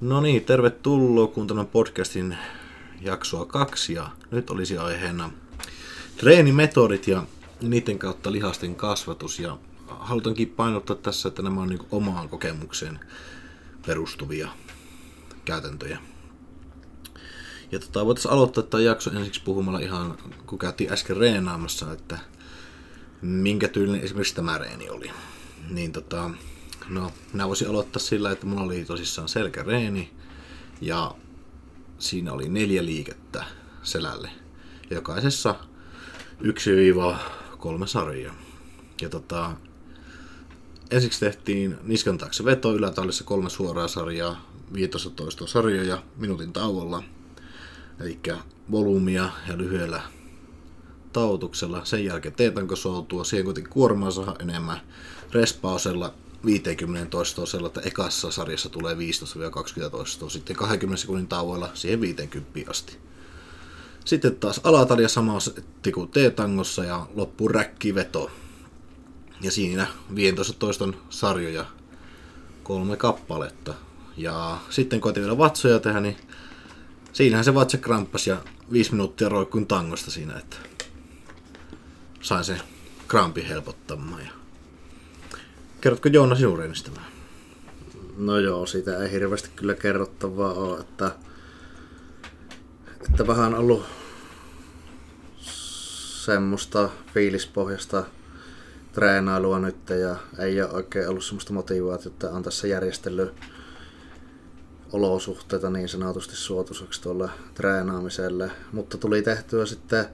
No niin, tervetuloa kuuntelemaan podcastin jaksoa kaksi ja nyt olisi aiheena treenimetodit ja niiden kautta lihasten kasvatus ja halutankin painottaa tässä, että nämä on niin omaan kokemukseen perustuvia käytäntöjä. Ja tota, voitaisiin aloittaa tämä jakso ensiksi puhumalla ihan, kun käytiin äsken reenaamassa, että minkä tyylinen esimerkiksi tämä reeni oli. Niin tota, no, minä voisin aloittaa sillä, että mulla oli tosissaan selkäreeni ja siinä oli neljä liikettä selälle. Jokaisessa 1-3 sarjaa. Ja tota, ensiksi tehtiin niskan taakse veto ylätallissa kolme suoraa sarjaa, 15 sarjoja minuutin tauolla. Eli volyymia ja lyhyellä tautuksella. Sen jälkeen teetanko soutua, siihen kuitenkin kuormaa saa enemmän. Respausella 50 toistoisella, että ekassa sarjassa tulee 15-20 toistoa, sitten 20 sekunnin tauoilla siihen 50 asti. Sitten taas alatarja sama setti kuin T-tangossa ja loppu räkkiveto. Ja siinä 15 toiston sarjoja kolme kappaletta. Ja sitten koitin vielä vatsoja tehdä, niin siinähän se vatsa kramppasi ja viisi minuuttia roikkuin tangosta siinä, että sain se krampi helpottamaan. Ja... Kerrotko Joona sinun reenistä vähän? No joo, siitä ei hirveästi kyllä kerrottavaa ole, että, että vähän ollut semmoista fiilispohjasta treenailua nyt ja ei ole oikein ollut semmoista motivaatiota, on tässä järjestellyt olosuhteita niin sanotusti suotuiseksi tuolla treenaamiselle, mutta tuli tehtyä sitten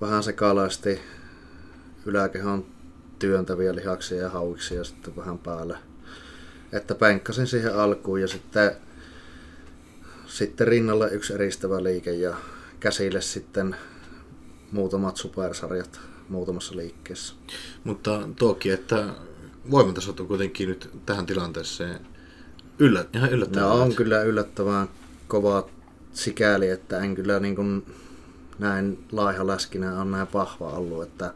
vähän sekalaisesti yläkehon työntäviä lihaksia ja hauiksia sitten vähän päälle. Että penkkasin siihen alkuun ja sitten, sitten rinnalle yksi eristävä liike ja käsille sitten muutamat supersarjat muutamassa liikkeessä. Mutta tuokin, että voimatasot on kuitenkin nyt tähän tilanteeseen yllä, ihan yllättävää. No on kyllä yllättävän kova sikäli, että en kyllä niin kuin näin laiha läskinä on näin vahva ollut, että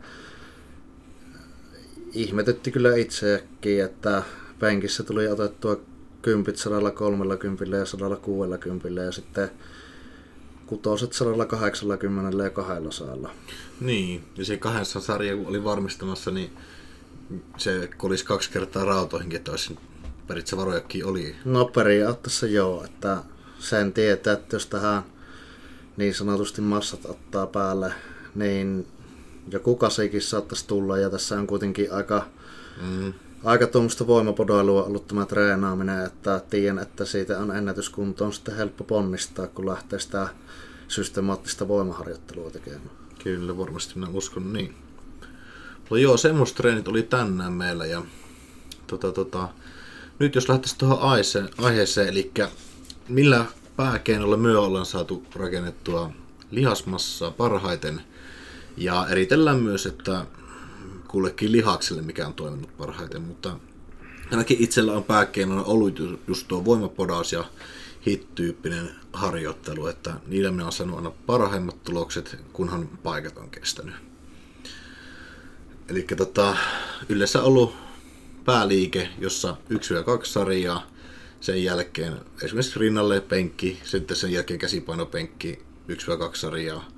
ihmetytti kyllä itseäkin, että penkissä tuli otettua kympit 130 ja 160 ja sitten kutoset 180 ja 200. Niin, ja se kahdessa sarja kun oli varmistamassa, niin se kolisi kaksi kertaa rautoihinkin, että olisi periaatteessa varojakin oli. No periaatteessa joo, että sen tietää, että jos tähän niin sanotusti massat ottaa päälle, niin joku kasikin saattaisi tulla ja tässä on kuitenkin aika, mm. aika tuommoista voimapodoilua ollut tämä treenaaminen, että tiedän, että siitä on ennätyskuntoon sitten helppo ponnistaa, kun lähtee sitä systemaattista voimaharjoittelua tekemään. Kyllä, varmasti minä uskon niin. Mutta joo, semmoista treenit oli tänään meillä ja tota, tota, nyt jos lähtisi tuohon aiheeseen, aiheeseen eli millä pääkeinolla myö ollaan saatu rakennettua lihasmassaa parhaiten ja eritellään myös, että kullekin lihakselle mikä on toiminut parhaiten, mutta ainakin itsellä on pääkeinona ollut just tuo voimapodaus ja hit-tyyppinen harjoittelu, että niillä minä olen saanut aina parhaimmat tulokset, kunhan paikat on kestänyt. Eli tota, yleensä ollut pääliike, jossa 1-2 sarjaa, sen jälkeen esimerkiksi rinnalle penkki, sitten sen jälkeen käsipainopenkki, 1-2 sarjaa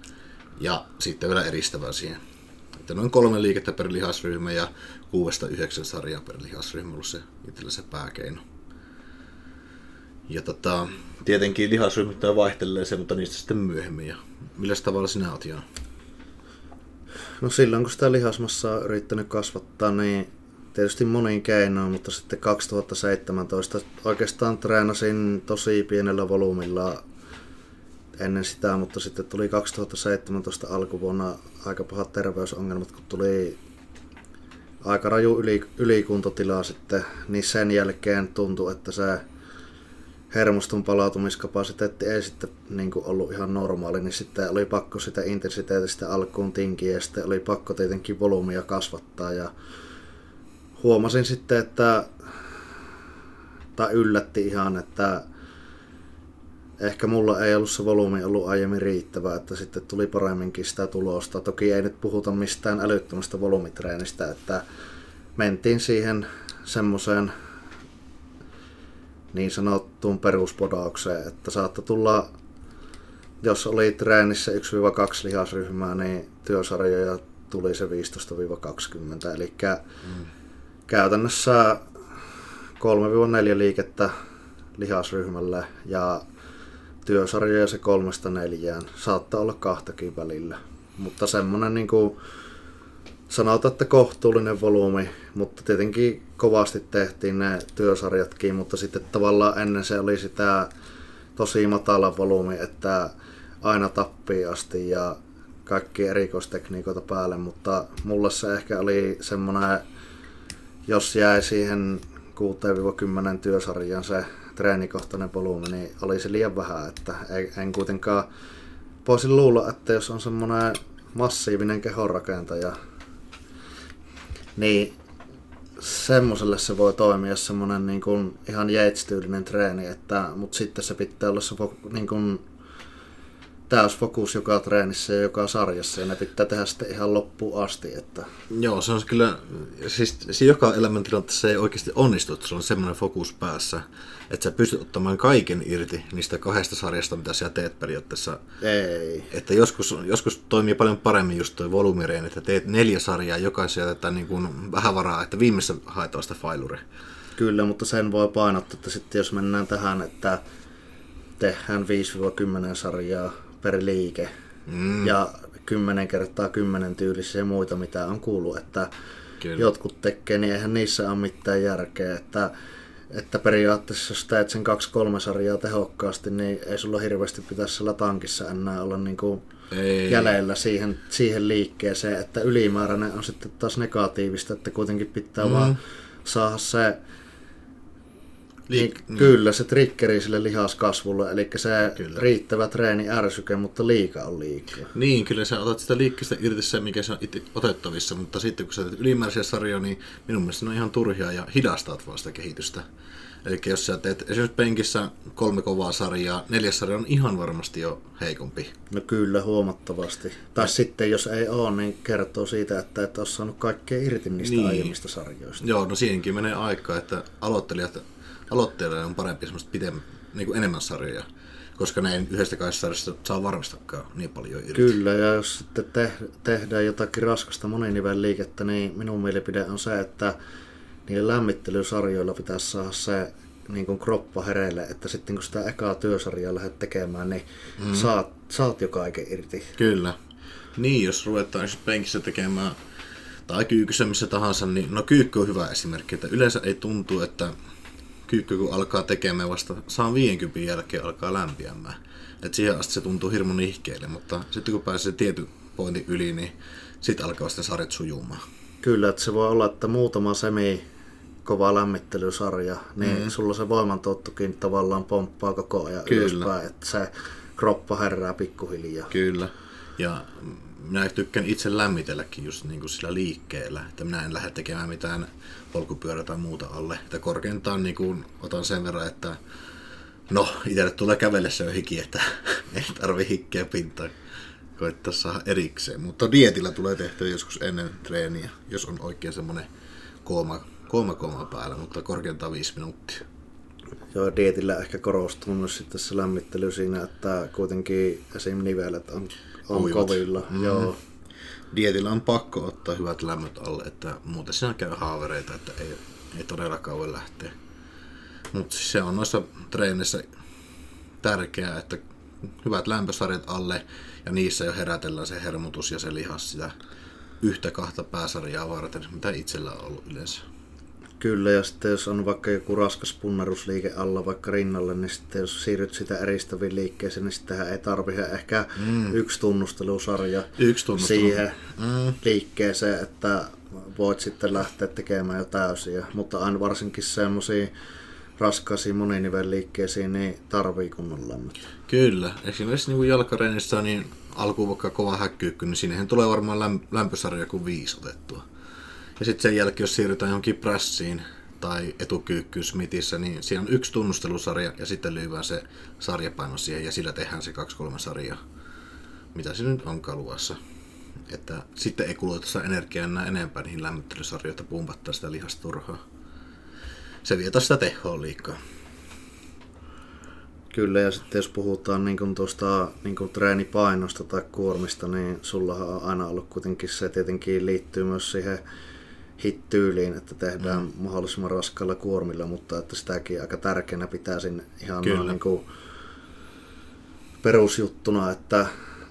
ja sitten vielä eristävää siihen. Että noin kolme liikettä per lihasryhmä ja 6-9 sarjaa per lihasryhmä on ollut se itsellä se pääkeino. Ja tota, tietenkin lihasryhmät vaihtelee se, mutta niistä sitten myöhemmin. Ja millä tavalla sinä oot Jaan? No silloin kun sitä lihasmassaa on yrittänyt kasvattaa, niin tietysti moniin keinoin, mutta sitten 2017 oikeastaan treenasin tosi pienellä volyymilla ennen sitä, mutta sitten tuli 2017 alkuvuonna aika pahat terveysongelmat, kun tuli aika raju yli, ylikuntotila sitten, niin sen jälkeen tuntui, että se hermoston palautumiskapasiteetti ei sitten niin kuin ollut ihan normaali, niin sitten oli pakko sitä intensiteetistä alkuun tinkiä ja sitten oli pakko tietenkin volyymia kasvattaa. Ja huomasin sitten, että tai yllätti ihan, että ehkä mulla ei ollut se volyymi ollut aiemmin riittävä, että sitten tuli paremminkin sitä tulosta. Toki ei nyt puhuta mistään älyttömästä volyymitreenistä, että mentiin siihen semmoiseen niin sanottuun peruspodaukseen, että saattoi tulla, jos oli treenissä 1-2 lihasryhmää, niin työsarjoja tuli se 15-20, eli mm. käytännössä 3-4 liikettä lihasryhmälle ja työsarjoja se kolmesta neljään. Saattaa olla kahtakin välillä. Mutta semmonen niin kuin, sanotaan, että kohtuullinen volyymi, mutta tietenkin kovasti tehtiin ne työsarjatkin, mutta sitten tavallaan ennen se oli sitä tosi matala volyymi, että aina tappiin asti ja kaikki erikoistekniikoita päälle, mutta mulla se ehkä oli semmoinen, jos jäi siihen 6-10 työsarjan se treenikohtainen volyymi, niin oli se liian vähän, että en kuitenkaan voisin luulla, että jos on semmoinen massiivinen kehonrakentaja, niin semmoiselle se voi toimia semmoinen niin kuin ihan Yates-tyylinen treeni, että, mutta sitten se pitää olla se niin kuin fokus joka treenissä ja joka sarjassa ja ne pitää tehdä sitten ihan loppuun asti. Että... Joo, se on kyllä, siis se joka elämäntilanteessa ei oikeasti onnistu, että sulla on semmoinen fokus päässä, että sä pystyt ottamaan kaiken irti niistä kahdesta sarjasta, mitä sä teet periaatteessa. Ei. Että joskus, joskus toimii paljon paremmin just toi volyymireen, että teet neljä sarjaa, jokaisen jätetään niin kuin vähän varaa, että viimeisessä haetaan sitä failure. Kyllä, mutta sen voi painottaa, että sitten jos mennään tähän, että tehdään 5-10 sarjaa per liike mm. ja 10 kertaa 10 tyylissä ja muita, mitä on kuullut, että Kyllä. jotkut tekee, niin eihän niissä ole mitään järkeä, että että periaatteessa jos teet sen kaksi-kolme sarjaa tehokkaasti, niin ei sulla hirveästi pitäisi siellä tankissa enää olla niin kuin ei. jäljellä siihen, siihen liikkeeseen, että ylimääräinen on sitten taas negatiivista, että kuitenkin pitää mm. vaan saada se Liik- niin, niin. Kyllä, se triggeri sille lihaskasvulle, eli se kyllä. riittävä treeni ärsyke, mutta liika on liikaa. Niin, kyllä sä otat sitä liikkeestä irti se, mikä se on itse otettavissa, mutta sitten kun sä teet ylimääräisiä sarjoja, niin minun mielestä ne on ihan turhia ja hidastat vaan sitä kehitystä. Eli jos sä teet esimerkiksi penkissä kolme kovaa sarjaa, neljäs sarja on ihan varmasti jo heikompi. No kyllä, huomattavasti. Tai ja. sitten jos ei ole, niin kertoo siitä, että et ole saanut kaikkea irti niistä niin. aiemmista sarjoista. Joo, no siihenkin menee aikaa, että aloittelijat aloitteille on parempi semmoista pidemmän, niin kuin enemmän sarjoja, koska ei yhdestä kahdesta sarjasta saa varmistakaan niin paljon irti. Kyllä, ja jos sitten te- tehdään jotakin raskasta moninivel liikettä, niin minun mielipide on se, että niillä lämmittelysarjoilla pitäisi saada se niin kuin kroppa hereille, että sitten kun sitä ekaa työsarjaa lähdet tekemään, niin mm. saat, saat jo kaiken irti. Kyllä. Niin, jos ruvetaan penkissä tekemään tai kyykyssä missä tahansa, niin no kyykky on hyvä esimerkki, että yleensä ei tuntu, että kyykky kun alkaa tekemään vasta saan 50 jälkeen alkaa lämpiämään. Et siihen asti se tuntuu hirmun ihkeelle, mutta sitten kun pääsee tietyn pointin yli, niin sitten alkaa sitä sarjat sujumaan. Kyllä, että se voi olla, että muutama semi kova lämmittelysarja, niin mm. sulla se voimantuottokin tavallaan pomppaa koko ajan Kyllä. ylöspäin, että se kroppa herää pikkuhiljaa. Kyllä. Ja minä tykkään itse lämmitelläkin just niin kuin sillä liikkeellä, että minä en lähde tekemään mitään polkupyörä tai muuta alle. Että korkeintaan niin kuin otan sen verran, että no, itselle tulee kävellessä jo hiki, että ei tarvi hikkeä pintaan koittaa saada erikseen. Mutta dietillä tulee tehtyä joskus ennen treeniä, jos on oikein semmoinen kooma, kooma, kooma päällä, mutta korkeintaan viisi minuuttia. Joo, dietillä ehkä korostuu myös sitten se lämmittely siinä, että kuitenkin esim. nivelet on, on kovilla. Mm. Joo dietillä on pakko ottaa hyvät lämmöt alle, että muuten siinä käy haavereita, että ei, ei todella kauan lähteä. Mutta se on noissa treeneissä tärkeää, että hyvät lämpösarjat alle ja niissä jo herätellään se hermotus ja se lihas sitä yhtä kahta pääsarjaa varten, mitä itsellä on ollut yleensä. Kyllä, ja sitten jos on vaikka joku raskas punnerusliike alla vaikka rinnalle, niin sitten jos siirryt sitä eristäviin liikkeeseen, niin sittenhän ei tarvitse ehkä mm. yksi tunnustelusarja yksi tunnustelu. siihen mm. liikkeeseen, että voit sitten lähteä tekemään jo täysiä. Mutta aina varsinkin semmoisia raskaisiin moninivelliikkeisiin, niin tarvii kunnon lämmötä. Kyllä. Esimerkiksi niin jalkareenissä niin alkuun vaikka kova häkkyykky, niin sinnehän tulee varmaan lämpösarja kuin viisi otettua. Ja sitten sen jälkeen, jos siirrytään johonkin pressiin tai etukyykkyyn Smithissä, niin siinä on yksi tunnustelusarja ja sitten lyövään se sarjapaino siihen ja sillä tehdään se 2-3 sarjaa, mitä se nyt on kaluassa. Että sitten ei kuluteta sitä energiaa enää enempää niihin lämmittelysarjoihin, että pumpattaa sitä lihasta turhaa. Se vie sitä tehoa liikaa. Kyllä, ja sitten jos puhutaan niin tuosta niin treenipainosta tai kuormista, niin sulla on aina ollut kuitenkin se tietenkin liittyy myös siihen hit-tyyliin, että tehdään mm. mahdollisimman raskailla kuormilla, mutta että sitäkin aika tärkeänä pitäisin ihan niin kuin perusjuttuna, että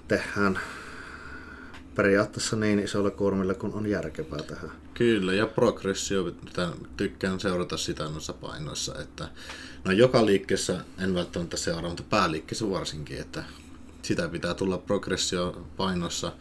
tehdään periaatteessa niin isolla kuormilla kuin on järkevää tähän. Kyllä, ja progressio, tykkään seurata sitä noissa painoissa, että no joka liikkeessä en välttämättä seuraa, mutta pääliikkeessä varsinkin, että sitä pitää tulla progressio painossa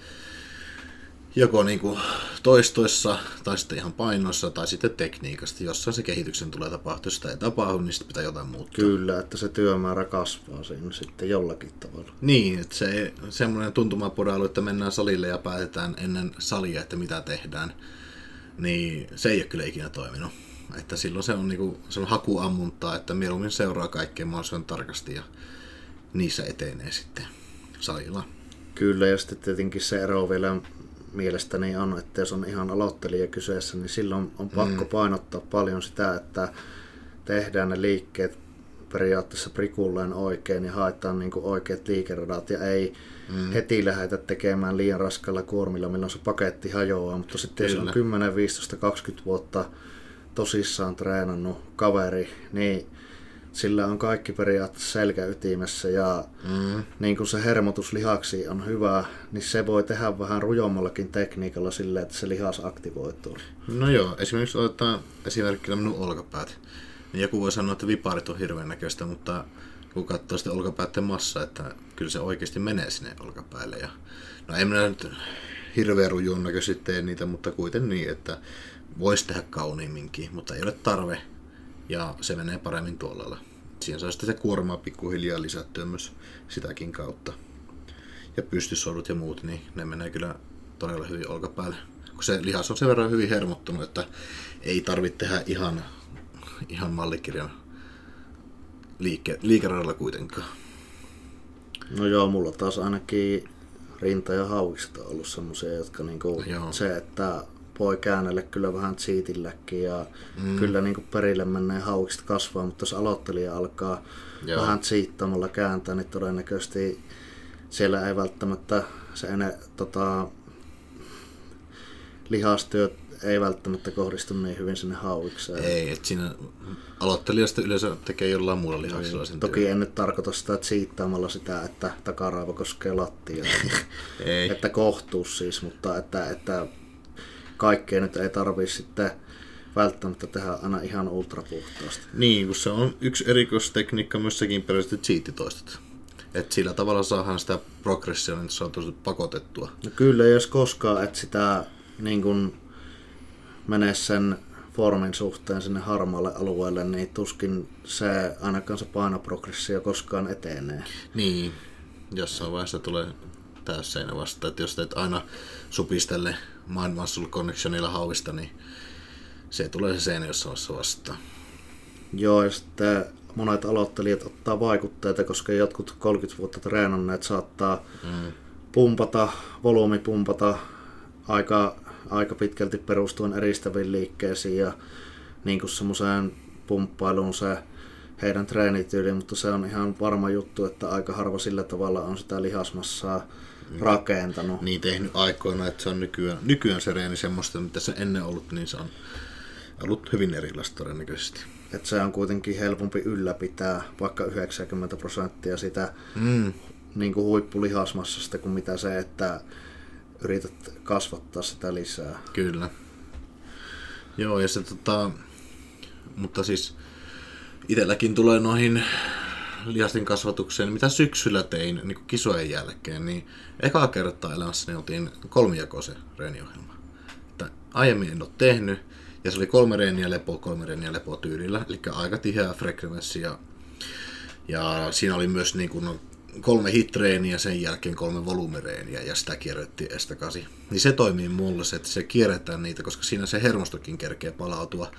joko niin kuin toistoissa, tai sitten ihan painossa, tai sitten tekniikasta, jossa se kehityksen tulee tapahtua. Jos sitä ei tapahdu, niin sitten pitää jotain muuttaa. Kyllä, että se työmäärä kasvaa siinä sitten jollakin tavalla. Niin, että se semmoinen tuntumapodailu, että mennään salille ja päätetään ennen salia, että mitä tehdään, niin se ei ole kyllä ikinä toiminut. Että silloin se on, niinku, se on hakuammuntaa, että mieluummin seuraa kaikkea mahdollisimman tarkasti ja niissä etenee sitten salilla. Kyllä, ja sitten tietenkin se ero vielä mielestäni on, että jos on ihan aloittelija kyseessä, niin silloin on pakko mm. painottaa paljon sitä, että tehdään ne liikkeet periaatteessa prikulleen oikein ja haetaan niin oikeat liikeradat ja ei mm. heti lähdetä tekemään liian raskalla kuormilla, milloin se paketti hajoaa, mutta sitten Kyllä. jos on 10, 15, 20 vuotta tosissaan treenannut kaveri, niin sillä on kaikki periaatteessa selkäytimessä ja mm. niin kuin se hermotus lihaksi on hyvä, niin se voi tehdä vähän rujommallakin tekniikalla sillä, että se lihas aktivoituu. No joo, esimerkiksi otetaan esimerkkinä minun olkapäät. Niin joku voi sanoa, että viparit on hirveän näköistä, mutta kun katsoo sitä olkapäätten massa, että kyllä se oikeasti menee sinne olkapäälle. Ja, no en minä nyt hirveän rujuun näköisesti tee niitä, mutta kuitenkin niin, että voisi tehdä kauniimminkin, mutta ei ole tarve ja se menee paremmin tuolla. Siihen saa sitten se kuormaa pikkuhiljaa lisättyä myös sitäkin kautta. Ja pystysodut ja muut, niin ne menee kyllä todella hyvin olkapäälle. Kun se lihas on sen verran hyvin hermottunut, että ei tarvitse tehdä ihan, ihan mallikirjan liike, liikeradalla kuitenkaan. No joo, mulla taas ainakin rinta ja hauikset on ollut semmoisia, jotka niinku, se, että voi käännellä kyllä vähän cheatilläkin ja mm. kyllä niin kuin perille menee haukset kasvaa, mutta jos aloittelija alkaa Joo. vähän cheattamalla kääntää, niin todennäköisesti siellä ei välttämättä se ene, tota, lihastyöt ei välttämättä kohdistu niin hyvin sinne hauikseen. Ei, että siinä aloittelijasta yleensä tekee jollain muulla lihaksilla sen Toki työn. en nyt tarkoita sitä siittaamalla sitä, että takaraivo koskee lattia. ei. Että kohtuus siis, mutta että, että kaikkea nyt ei tarvii sitten välttämättä tehdä aina ihan ultrapuhtaasti. Niin, kun se on yksi erikoistekniikka myös sekin peräisesti cheatitoistot. Että sillä tavalla saadaan sitä progressia, niin se on tosi pakotettua. No kyllä, jos koskaan et sitä niin kun menee sen formin suhteen sinne harmaalle alueelle, niin tuskin se ainakaan se painoprogressio koskaan etenee. Niin, jossain vaiheessa tulee täysseinä vasta, että jos teet aina supistelle Mind Muscle Connectionilla hauvista, niin se tulee se seinä jossain vastaan. Joo, ja sitten monet aloittelijat ottaa vaikutteita, koska jotkut 30 vuotta treenanneet saattaa mm. pumpata, volyymi pumpata aika, aika pitkälti perustuen eristäviin liikkeisiin ja niin kuin semmoiseen pumppailuun se heidän treenityyli, mutta se on ihan varma juttu, että aika harva sillä tavalla on sitä lihasmassaa rakentanut. Niin tehnyt aikoina, että se on nykyään, nykyään se reeni semmoista, mitä se ennen ollut, niin se on ollut hyvin erilaista todennäköisesti. Että se on kuitenkin helpompi ylläpitää vaikka 90 prosenttia sitä mm. niin kuin huippulihasmassasta kuin mitä se, että yrität kasvattaa sitä lisää. Kyllä. Joo, ja se tota, mutta siis itselläkin tulee noihin lihastin kasvatukseen, mitä syksyllä tein niin kuin kisojen jälkeen, niin eka kertaa elämässäni oltiin kolmijakoisen reeniohjelma. Että aiemmin en ole tehnyt, ja se oli kolme reeniä lepo, kolme reeniä lepo tyylillä, eli aika tiheä frekvenssi. Ja, ja siinä oli myös niin kuin kolme hitreeniä, sen jälkeen kolme volyymireeniä ja sitä kierrettiin estakasi. Niin se toimii mulle se, että se kierretään niitä, koska siinä se hermostokin kerkee palautua.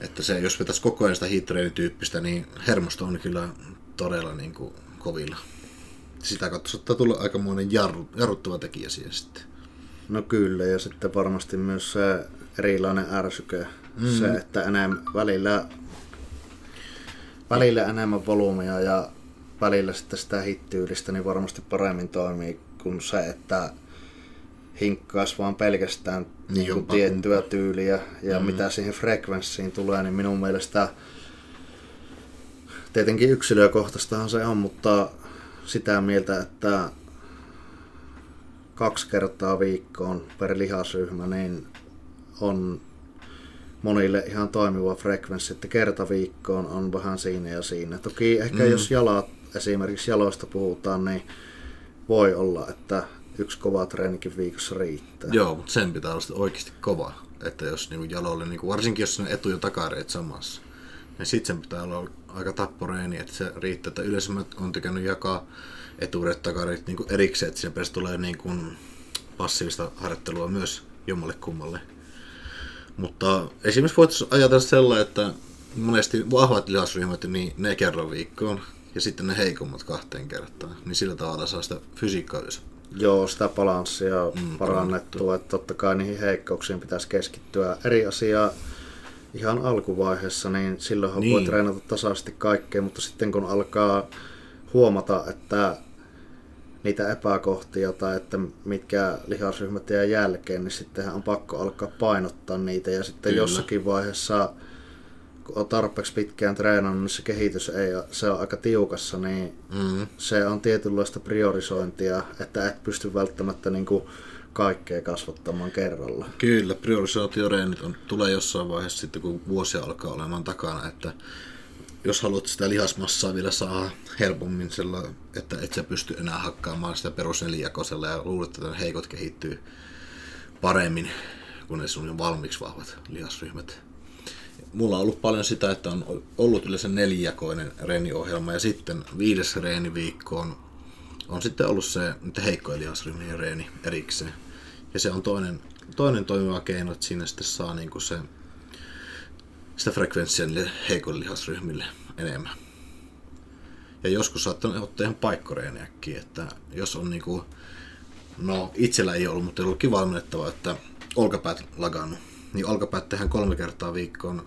Että se, jos vetäisi koko ajan sitä hitreenityyppistä, niin hermosto on kyllä todella niin kuin kovilla. Sitä kautta saattaa tulla aikamoinen jarru, jarruttava tekijä siihen sitten. No kyllä, ja sitten varmasti myös se erilainen ärsyke. Mm. Se, että enemmän välillä, välillä enemmän volyymia ja välillä sitten sitä hittyylistä, niin varmasti paremmin toimii kuin se, että hinkkaisi vaan pelkästään niin kuin tiettyä tyyliä ja mm. mitä siihen frekvenssiin tulee, niin minun mielestä tietenkin yksilökohtaistahan se on, mutta sitä mieltä, että kaksi kertaa viikkoon per lihasryhmä, niin on monille ihan toimiva frekvenssi, että kerta viikkoon on vähän siinä ja siinä. Toki ehkä mm. jos jalat, esimerkiksi jaloista puhutaan, niin voi olla, että yksi kova treenikin viikossa riittää. Joo, mutta sen pitää olla oikeasti kova. Että jos niin jalolle, niin varsinkin jos ne etu- ja takareet samassa, niin sitten sen pitää olla aika tapporeeni, että se riittää. Että yleensä mä oon tykännyt jakaa etuudet takareet niin erikseen, että siinä tulee niin kuin passiivista harjoittelua myös jommalle kummalle. Mutta esimerkiksi voitaisiin ajatella sellainen, että monesti vahvat lihasryhmät, niin ne kerran viikkoon ja sitten ne heikommat kahteen kertaan. Niin sillä tavalla saa sitä fysiikkaa Joo, sitä balanssia mm, parannettua. Että totta kai niihin heikkouksiin pitäisi keskittyä. Eri asia ihan alkuvaiheessa, niin silloin niin. voi treenata tasaisesti kaikkea, mutta sitten kun alkaa huomata, että niitä epäkohtia tai että mitkä lihasryhmät jää jälkeen, niin sittenhän on pakko alkaa painottaa niitä ja sitten Kyllä. jossakin vaiheessa kun on tarpeeksi pitkään treenannut, niin se kehitys ei, se on aika tiukassa, niin mm. se on tietynlaista priorisointia, että et pysty välttämättä niin kuin kaikkea kasvattamaan kerralla. Kyllä, priorisaatioreenit on, tulee jossain vaiheessa sitten, kun vuosi alkaa olemaan takana, että jos haluat sitä lihasmassaa vielä saa helpommin sillä, että et sä pysty enää hakkaamaan sitä perusnelijakosella ja luulet, että heikot kehittyy paremmin, kun ne sun valmiiksi vahvat lihasryhmät. Mulla on ollut paljon sitä, että on ollut yleensä nelijakoinen reeniohjelma ja sitten viides reeniviikko on, on sitten ollut se heikkojen lihasryhmien reeni erikseen. Ja se on toinen, toinen toimiva keino, että siinä sitten saa niinku se sitä frekvenssiä niille heikoille lihasryhmille enemmän. Ja joskus saattaa ottaa ihan paikkoreeniäkin, että jos on niinku, no itsellä ei ollut, mutta ei ollutkin valmennettava, että olkapäät lagannut, niin olkapäät tehdään kolme kertaa viikkoon,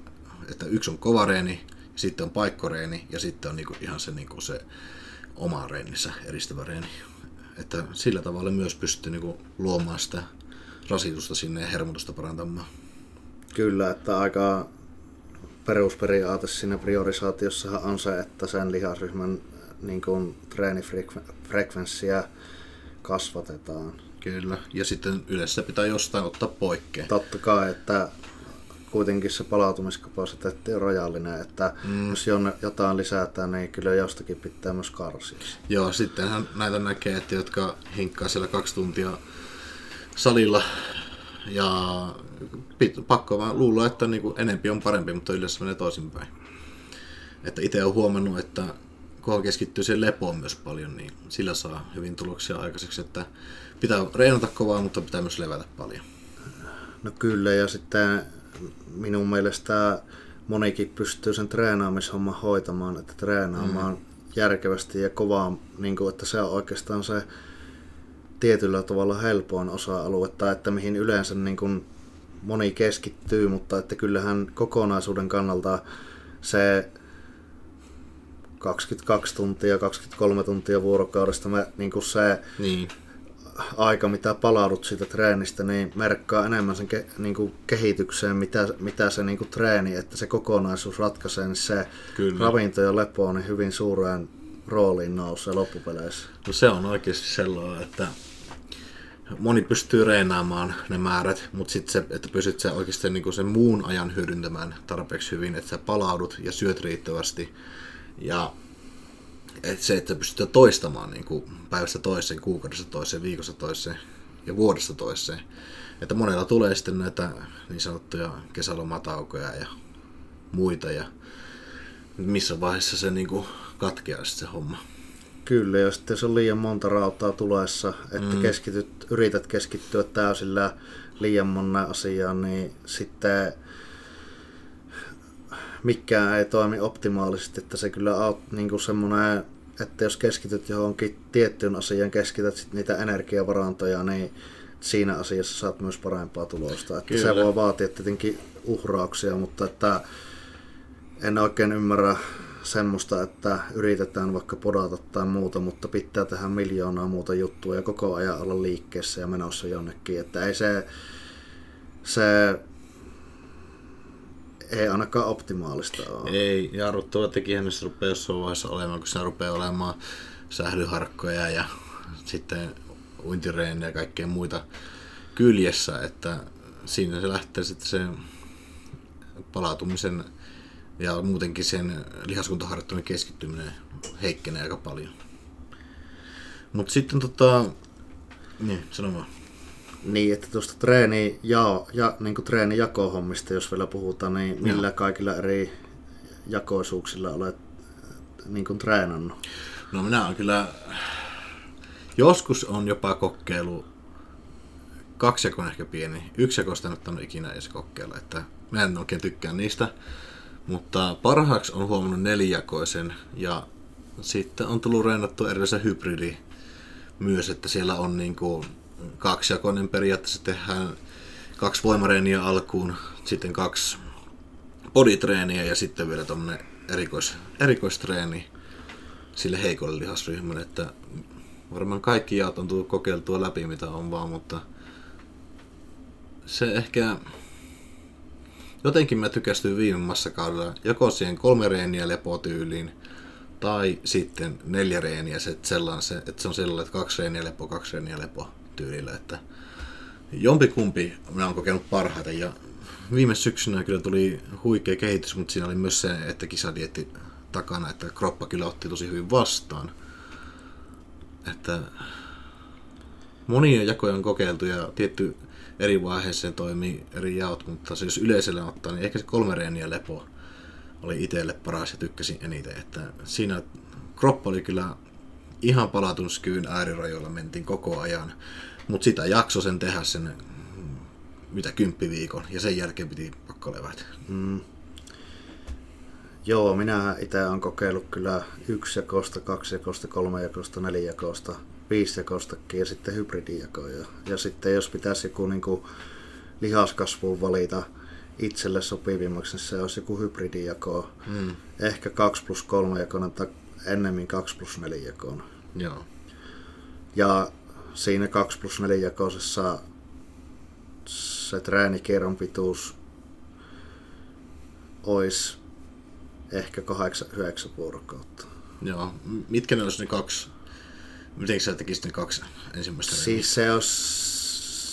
että yksi on kova reeni, sitten on paikkoreeni ja sitten on niinku ihan se, niinku se oma reenissä eristävä reeni. Että sillä tavalla myös pystyy niinku luomaan sitä rasitusta sinne ja hermotusta parantamaan. Kyllä, että aika perusperiaate siinä priorisaatiossa on se, että sen lihasryhmän niin kuin, treenifrekvenssiä kasvatetaan. Kyllä, ja sitten yleensä pitää jostain ottaa poikkeen. Totta kai, että kuitenkin se palautumiskapasiteetti on rajallinen, että mm. jos jotain lisätään, niin kyllä jostakin pitää myös karsia. Joo, sittenhän näitä näkee, että jotka hinkkaa siellä kaksi tuntia salilla ja pakko vaan luulla, että niin kuin enempi on parempi, mutta yleensä menee toisinpäin. Että itse olen huomannut, että kun keskittyy siihen lepoon myös paljon, niin sillä saa hyvin tuloksia aikaiseksi, että pitää reenata kovaa, mutta pitää myös levätä paljon. No kyllä, ja sitten minun mielestä monikin pystyy sen treenaamishomman hoitamaan, että treenaamaan mm. järkevästi ja kovaa, niin kuin, että se on oikeastaan se tietyllä tavalla helpoin osa-aluetta, että mihin yleensä niin kuin moni keskittyy, mutta että kyllähän kokonaisuuden kannalta se 22 tuntia, 23 tuntia vuorokaudesta me, niin kuin se niin. Aika, mitä palaudut siitä treenistä, niin merkkaa enemmän sen ke, niin kuin kehitykseen, mitä, mitä se niin kuin treeni, että se kokonaisuus ratkaisee, niin se Kyllä. ravinto ja lepo on niin hyvin suureen rooliin nousee loppupeleissä. No se on oikeasti sellainen, että moni pystyy reenaamaan ne määrät, mutta sitten se, että pystyt sä oikeasti niinku sen muun ajan hyödyntämään tarpeeksi hyvin, että sä palaudut ja syöt riittävästi. Ja että se, että pystyt toistamaan niin kuin päivästä toiseen, kuukaudesta toiseen, viikosta toiseen ja vuodesta toiseen. Että monella tulee sitten näitä niin sanottuja kesälomataukoja ja muita ja missä vaiheessa se niin kuin katkeaa se homma. Kyllä, ja sitten se on liian monta rautaa tulessa, että mm. keskityt, yrität keskittyä täysillä liian monen asiaan, niin sitten mikään ei toimi optimaalisesti, että se kyllä on niin kuin semmoinen, että jos keskityt johonkin tiettyyn asiaan, keskität sit niitä energiavarantoja, niin siinä asiassa saat myös parempaa tulosta. Että se voi vaatia tietenkin uhrauksia, mutta että en oikein ymmärrä semmoista, että yritetään vaikka podata tai muuta, mutta pitää tehdä miljoonaa muuta juttua ja koko ajan olla liikkeessä ja menossa jonnekin. Että ei se, se ei ainakaan optimaalista ole. Ei, jarruttava tekijähän se rupeaa jossain vaiheessa olemaan, kun se rupeaa olemaan sählyharkkoja ja sitten uintireeniä ja kaikkea muita kyljessä, että siinä se lähtee sitten se palautumisen ja muutenkin sen lihaskuntaharjoittelun keskittyminen heikkenee aika paljon. Mutta sitten tota, niin, sano vaan. Niin, että tuosta treeni ja, ja niin kuin treenijakohommista, jos vielä puhutaan, niin millä Joo. kaikilla eri jakoisuuksilla olet niin kuin treenannut? No minä olen kyllä, joskus on jopa kokeilu, kaksi on ehkä pieni, yksi en ottanut ikinä edes kokeilla, että mä en oikein tykkää niistä, mutta parhaaksi on huomannut nelijakoisen ja sitten on tullut reenattua erilaisen hybridi myös, että siellä on niin kuin kaksijakoinen periaatteessa tehdään kaksi voimareeniä alkuun, sitten kaksi boditreeniä ja sitten vielä tuommoinen erikois, erikoistreeni sille heikolle lihasryhmälle, että varmaan kaikki jaot on tullut kokeiltua läpi mitä on vaan, mutta se ehkä jotenkin mä tykästyin viime massakaudella joko siihen kolme reeniä lepotyyliin tai sitten neljä reeniä, se, sellainen, että se on sellainen, että kaksi reeniä lepo, kaksi reeniä lepo tyylillä, että jompikumpi minä olen kokenut parhaiten ja viime syksynä kyllä tuli huikea kehitys, mutta siinä oli myös se, että kisadietti takana, että kroppa kyllä otti tosi hyvin vastaan. Että monia jakoja on kokeiltu ja tietty eri vaiheeseen toimii eri jaot, mutta se jos yleisellä ottaa, niin ehkä se kolme reeniä lepo oli itselle paras ja tykkäsin eniten. Että siinä kroppa oli kyllä ihan palautumiskyvyn äärirajoilla mentiin koko ajan. Mutta sitä jakso sen tehdä sen mitä kymppiviikon ja sen jälkeen piti pakko levätä. Mm. Joo, minä itse olen kokeillut kyllä yksi jakosta, kaksi jakosta, kolme jakosta, neljä jakosta, viisi jakostakin ja sitten hybridijakoja. Ja sitten jos pitäisi joku niin kuin lihaskasvuun valita itselle sopivimmaksi, niin se olisi joku hybridijako. Mm. Ehkä 2 plus 3 jakona tai ennemmin 2 plus 4 jakona. Joo. Ja siinä 2 plus 4 jakoisessa se treenikierron pituus olisi ehkä 8-9 vuorokautta. Joo. Mitkä ne olisi ne kaksi? Miten sä tekisit ne kaksi ensimmäistä? Siis se olisi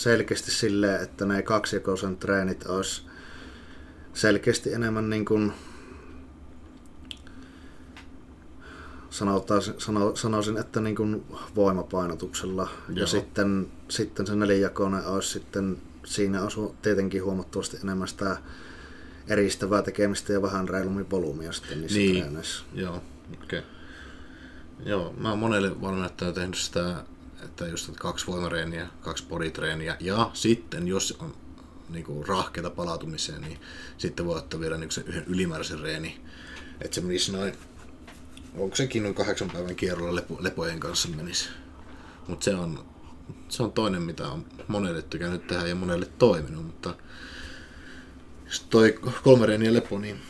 selkeästi silleen, että ne kaksijakoisen treenit olisi selkeästi enemmän niin kuin sanotaan, sano, sanoisin, että niin kuin voimapainotuksella. Joo. Ja sitten, sitten se nelijakoinen olisi sitten, siinä on tietenkin huomattavasti enemmän sitä eristävää tekemistä ja vähän reilummin volyymia sitten niissä niin. treeneissä. Joo, okei. Okay. Joo, mä oon monelle valmennettajalle tehnyt sitä, että just että kaksi voimareeniä, kaksi boditreeniä ja sitten jos on niin kuin rahkeita palautumiseen, niin sitten voi ottaa vielä niin sen yhden ylimääräisen reeni. Että se menisi noin onko sekin noin kahdeksan päivän kierrolla lepo, lepojen kanssa menisi. Mutta se on, se on toinen, mitä on monelle tykännyt tehdä ja monelle toiminut, mutta jos toi kolme reeniä lepo, niin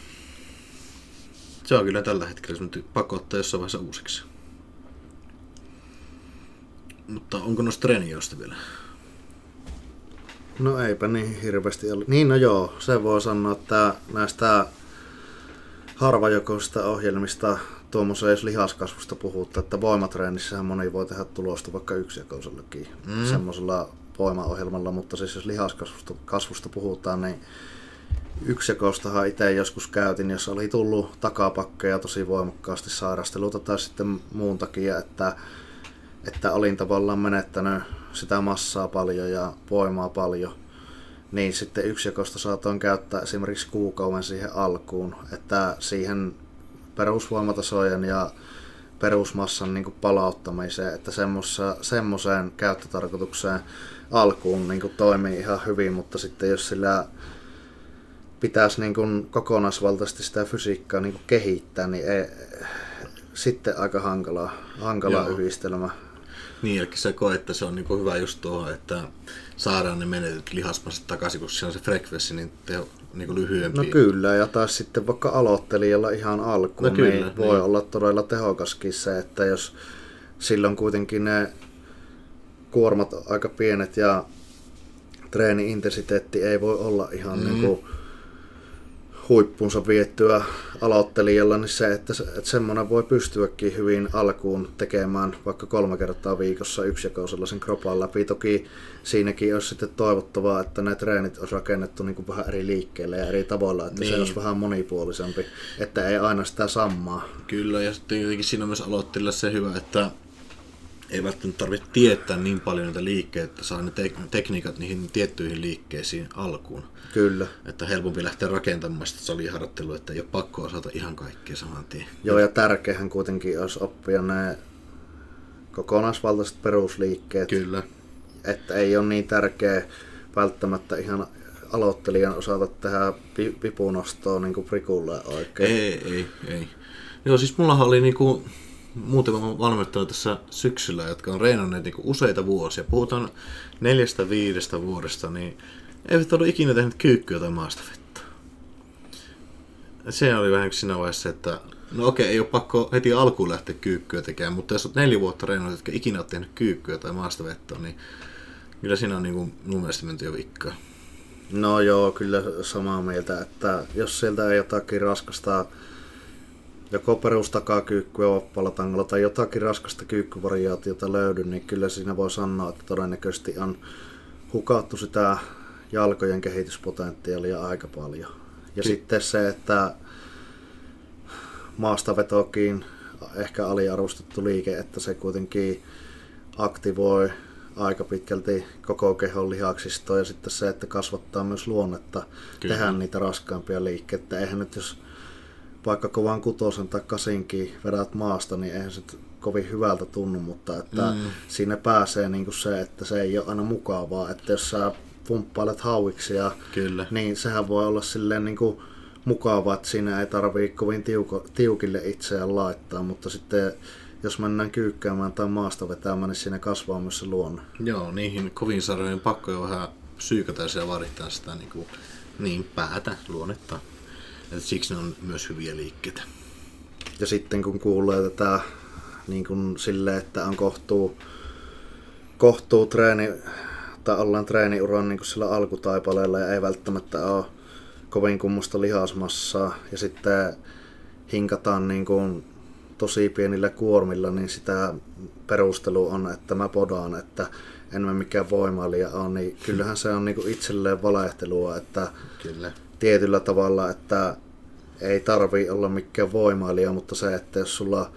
se on kyllä tällä hetkellä se pakko ottaa jossain vaiheessa uusiksi. Mutta onko noista treenioista vielä? No eipä niin hirveästi ole. Niin no joo, se voi sanoa, että näistä harvajokoista ohjelmista tuommoisessa jos lihaskasvusta puhuttaa, että voimatreenissähän moni voi tehdä tulosta vaikka yksijakoisellakin mm. semmoisella voimaohjelmalla, mutta siis jos lihaskasvusta kasvusta puhutaan, niin yksijakoistahan itse joskus käytin, jos oli tullut takapakkeja tosi voimakkaasti sairasteluta tai sitten muun takia, että, että olin tavallaan menettänyt sitä massaa paljon ja voimaa paljon, niin sitten yksijakosta saatoin käyttää esimerkiksi kuukauden siihen alkuun, että siihen perusvoimatasojen ja perusmassan niin palauttamiseen, että semmoiseen käyttötarkoitukseen alkuun niin toimii ihan hyvin, mutta sitten jos sillä pitäisi niin kuin kokonaisvaltaisesti sitä fysiikkaa niin kehittää, niin ei, sitten aika hankala, hankala yhdistelmä. Niin, eli se koe, että se on niin hyvä just tuo, että saadaan ne menetyt lihasmassat takaisin, kun se on se frekvenssi niin teho, niin lyhyempiä. No kyllä, ja taas sitten vaikka aloittelijalla ihan alkuun, No kyllä, niin voi niin. olla todella tehokaskin se, että jos silloin kuitenkin ne kuormat aika pienet ja treeni-intensiteetti ei voi olla ihan mm. niin kuin huippunsa viettyä aloittelijalla, niin se, että, että semmoinen voi pystyäkin hyvin alkuun tekemään vaikka kolme kertaa viikossa yksijakoisella sen kropan läpi. Toki siinäkin olisi sitten toivottavaa, että ne treenit olisi rakennettu niin kuin vähän eri liikkeelle ja eri tavoilla, että niin. Niin. se olisi vähän monipuolisempi, että ei aina sitä samaa. Kyllä, ja sitten jotenkin siinä on myös aloittelijalla se hyvä, että ei välttämättä tarvitse tietää niin paljon niitä liikkeitä, että saa ne tek- tekniikat niihin tiettyihin liikkeisiin alkuun. Kyllä. Että helpompi lähteä rakentamaan sitä saliharjoittelua, että ei ole pakko osata ihan kaikkea saman tien. Joo, ja tärkeähän kuitenkin olisi oppia ne kokonaisvaltaiset perusliikkeet, Kyllä. että ei ole niin tärkeä välttämättä ihan aloittelijan osata tehdä vipunostoa niin kuin prikulle oikein. Ei, ei, ei. Joo, siis mullahan oli niinku muutama valmentajia tässä syksyllä, jotka on reenanneet niinku useita vuosia. Puhutaan neljästä viidestä vuodesta, niin eivät ollut ikinä tehnyt kyykkyä tai maastavettä. Se oli vähän siinä vaiheessa, että no okei, ei ole pakko heti alkuun lähteä kyykkyä tekemään, mutta jos olet neljä vuotta reenannut, jotka ikinä olet tehnyt kyykkyä tai maastavettä, niin kyllä siinä on niinku mun mielestä menty jo vikkaa. No joo, kyllä samaa mieltä, että jos sieltä ei jotakin raskasta joko perustakakyykkyä vapaalla tangolla tai jotakin raskasta kyykkyvariaatiota löydy, niin kyllä siinä voi sanoa, että todennäköisesti on hukattu sitä jalkojen kehityspotentiaalia aika paljon. Ja Ky- sitten se, että maastavetokin ehkä aliarvostettu liike, että se kuitenkin aktivoi aika pitkälti koko kehon lihaksistoa ja sitten se, että kasvattaa myös luonnetta Kyllä. tehdä niitä raskaampia liikkeitä. Eihän nyt jos vaikka kovan kutosen tai kasinkin vedät maasta, niin eihän se kovin hyvältä tunnu, mutta että Mm. siinä pääsee niin kuin se, että se ei ole aina mukavaa, että jos sä pumppailet hauiksi ja Kyllä. niin sehän voi olla silleen niin kuin mukavaa, että siinä ei tarvii kovin tiuko, tiukille itseään laittaa, mutta sitten jos mennään kyykkäämään tai maasta vetämään, niin siinä kasvaa myös se luonne. Joo, niihin kovin sarjoihin pakko jo vähän psyykata ja vaaditaan sitä niin, kuin, niin päätä, luonnetta. Et siksi ne on myös hyviä liikkeitä. Ja sitten kun kuulee tätä niin kuin silleen, että on kohtuu, kohtuu treeni, tai ollaan treeniuran niin kuin sillä alkutaipaleella ja ei välttämättä ole kovin kummosta lihasmassaa ja sitten hinkataan niin kuin tosi pienillä kuormilla, niin sitä perustelu on, että mä podaan, että en mä mikään voimailija ole, niin kyllähän se on niin kuin itselleen valehtelua, että Kyllä. Tietyllä tavalla, että ei tarvi olla mikään voimailija, mutta se, että jos sulla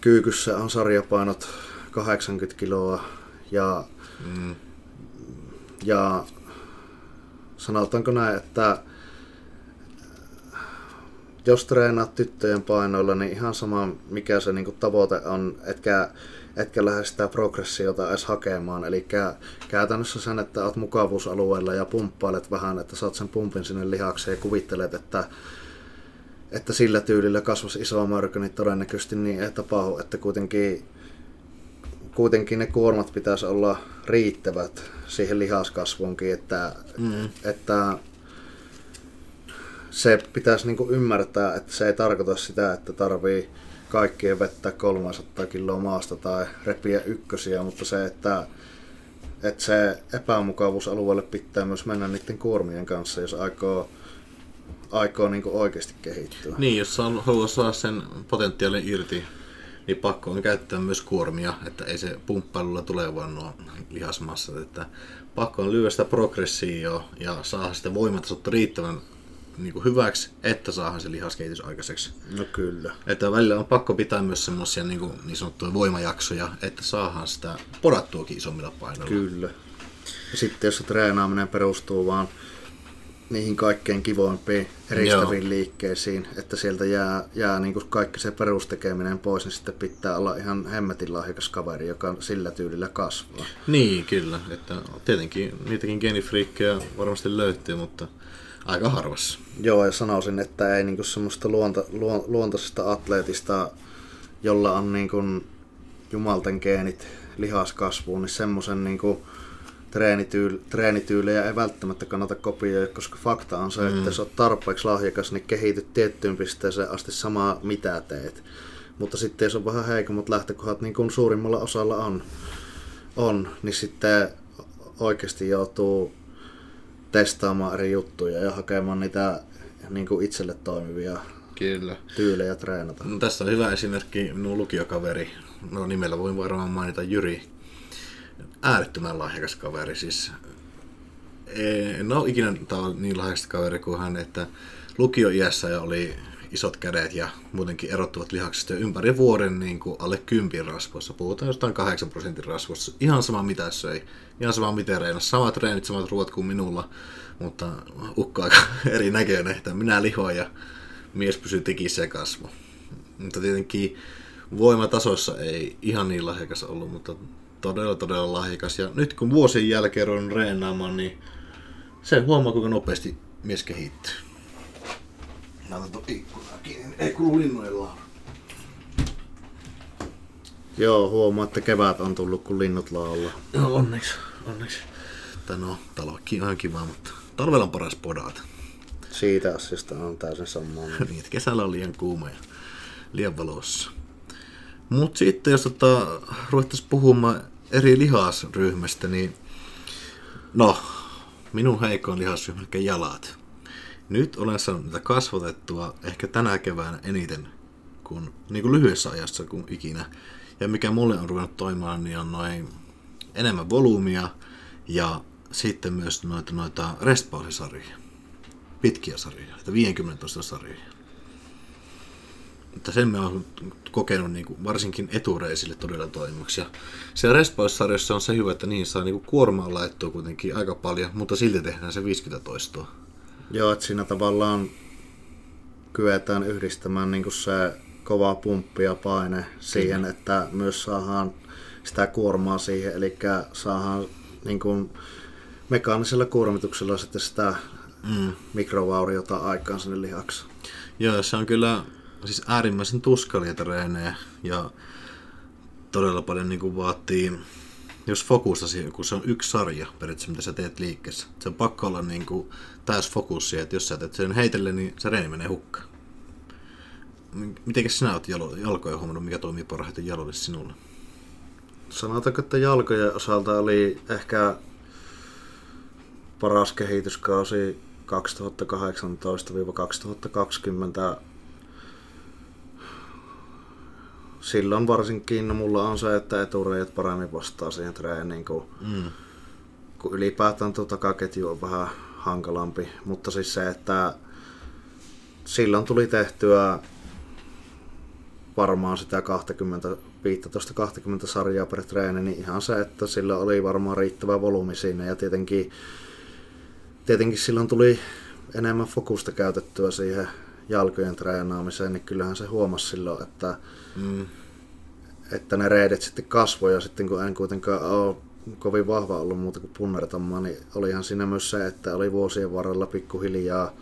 kyykyssä on sarjapainot 80 kiloa ja, Mm, ja sanotaanko näin, että jos treenaat tyttöjen painoilla, niin ihan sama mikä se niinku tavoite on, etkä, etkä lähde sitä progressiota edes hakemaan. Eli käytännössä sen, että oot mukavuusalueella ja pumppailet vähän, että saat sen pumpin sinne lihakseen ja kuvittelet, että, että sillä tyylillä kasvasi iso mörkö, niin todennäköisesti niin ei tapahdu, että kuitenkin, kuitenkin ne kuormat pitäisi olla riittävät siihen lihaskasvuunkin, että, Mm. että se pitäisi niinku ymmärtää, että se ei tarkoita sitä, että tarvii kaikkien vettää 300 kiloa maasta tai repiä ykkösiä, mutta se, että, että se epämukavuusalueelle pitää myös mennä niiden kuormien kanssa, jos aikoo, aikoo niinku oikeasti kehittyä. Niin, jos haluaa saada sen potentiaalin irti, niin pakko on käyttää myös kuormia, että ei se pumppailulla tule vaan nuo lihasmassat, että pakko on lyödä sitä progressioa ja saada sitä voimatasottu riittävän niin kuin hyväksi, että saadaan se lihaskehitys aikaiseksi. No kyllä. Että välillä on pakko pitää myös semmoisia niin, kuin, niin sanottuja voimajaksoja, että saadaan sitä podattuakin isommilla painoilla. Kyllä. Ja sitten jos se treenaaminen perustuu vaan niihin kaikkein kivoimpiin eristäviin Joo. liikkeisiin, että sieltä jää, jää niin kuin kaikki se perustekeminen pois, niin sitten pitää olla ihan hemmetin lahjakas kaveri, joka sillä tyylillä kasvaa. Niin, kyllä. Että tietenkin niitäkin geenifriikkejä varmasti löytyy, mutta aika harvassa. Joo, ja sanoisin, että ei niinku semmoista luonta, luon, luontaisesta atleetista, jolla on niinku jumalten geenit lihaskasvuun, niin semmoisen niinku treenityy, treenityylejä ei välttämättä kannata kopioida, koska fakta on se, mm. että jos olet tarpeeksi lahjakas, niin kehityt tiettyyn pisteeseen asti samaa mitä teet. Mutta sitten jos on vähän heikommat lähtökohdat, niin kuin suurimmalla osalla on, on niin sitten oikeasti joutuu testaamaan eri juttuja ja hakemaan niitä niin kuin itselle toimivia Kyllä. tyylejä treenata. No, tässä on hyvä esimerkki minun lukiokaveri. No nimellä voin varmaan mainita Jyri. Äärettömän lahjakas kaveri. Siis, en ole ikinä niin lahjakas kaveri kuin hän, että lukioiässä ja oli isot kädet ja muutenkin erottuvat lihakset ja ympäri vuoden niin kuin alle kympin rasvoissa. Puhutaan jostain 8 prosentin rasvoissa. Ihan sama mitä söi, ihan sama miten reenasi. Samat treenit, samat ruoat kuin minulla, mutta ukko aika eri näköinen, että minä lihoin ja mies pysyy tekissä ja kasvo. Mutta tietenkin voimatasoissa ei ihan niin lahjakas ollut, mutta todella todella lahjakas. Ja nyt kun vuosien jälkeen on reenaamaan, niin se huomaa kuinka nopeasti mies kehittyy. Laitan tuon ikkunaa kiinni, ei kuulu linnojen laulu. Joo, huomaa, että kevät on tullut, kun linnut laulaa. No onneksi, onneksi. Tai no, talokki on kiva, mutta talvella on paras podata. Siitä asiasta on täysin samaa. niin, että kesällä on liian kuuma ja liian valossa. Mutta sitten jos tota, ruvettaisiin puhumaan eri lihasryhmästä, niin no, minun heikoin lihasryhmä, eli jalat. Nyt olen saanut niitä kasvatettua ehkä tänä keväänä eniten kuin, niin kuin lyhyessä ajassa kuin ikinä. Ja mikä mulle on ruvennut toimimaan, niin on noin enemmän volyymia ja sitten myös noita, noita restpausisarjoja. Pitkiä sarjoja, että 50 sarjoja. Mutta sen mä oon kokenut niin kuin, varsinkin etureisille todella toimivaksi. Ja siellä on se hyvä, että niin saa niin kuin, kuormaa laittua kuitenkin aika paljon, mutta silti tehdään se 50 toistoa. Joo, että siinä tavallaan kyetään yhdistämään niin kuin se kova pumppi ja paine siihen, Kyllä. että myös saadaan sitä kuormaa siihen, eli saadaan niin kuin mekaanisella kuormituksella sitten sitä mm. mikrovauriota aikaan sinne lihaksi. Joo, se on kyllä siis äärimmäisen tuskalia treenejä ja todella paljon niin kuin vaatii jos fokusta siihen, kun se on yksi sarja periaatteessa, mitä sä teet liikkeessä. Se on pakko olla niin kuin täys fokus siihen, että jos sä teet sen heitelle, niin se reeni menee hukkaan. Miten sinä olet jalo, jalkoja huomannut, mikä toimii parhaiten jaloille sinulle? Sanotaanko, että jalkojen osalta oli ehkä paras kehityskausi 2018-2020 silloin varsinkin mulla on se, että etureijat paremmin vastaa siihen treeniin, kun, mm. kun ylipäätään tuo takaketju on vähän hankalampi. Mutta siis se, että silloin tuli tehtyä varmaan sitä 20, 15-20 sarjaa per treeni, niin ihan se, että sillä oli varmaan riittävä volyymi siinä ja tietenkin, tietenkin silloin tuli enemmän fokusta käytettyä siihen jalkojen treenaamiseen, niin kyllähän se huomasi silloin, että, mm. että ne reidet sitten kasvoja sitten kun en kuitenkaan ole kovin vahva ollut muuta kuin punnertamaan, niin olihan siinä myös se, että oli vuosien varrella pikkuhiljaa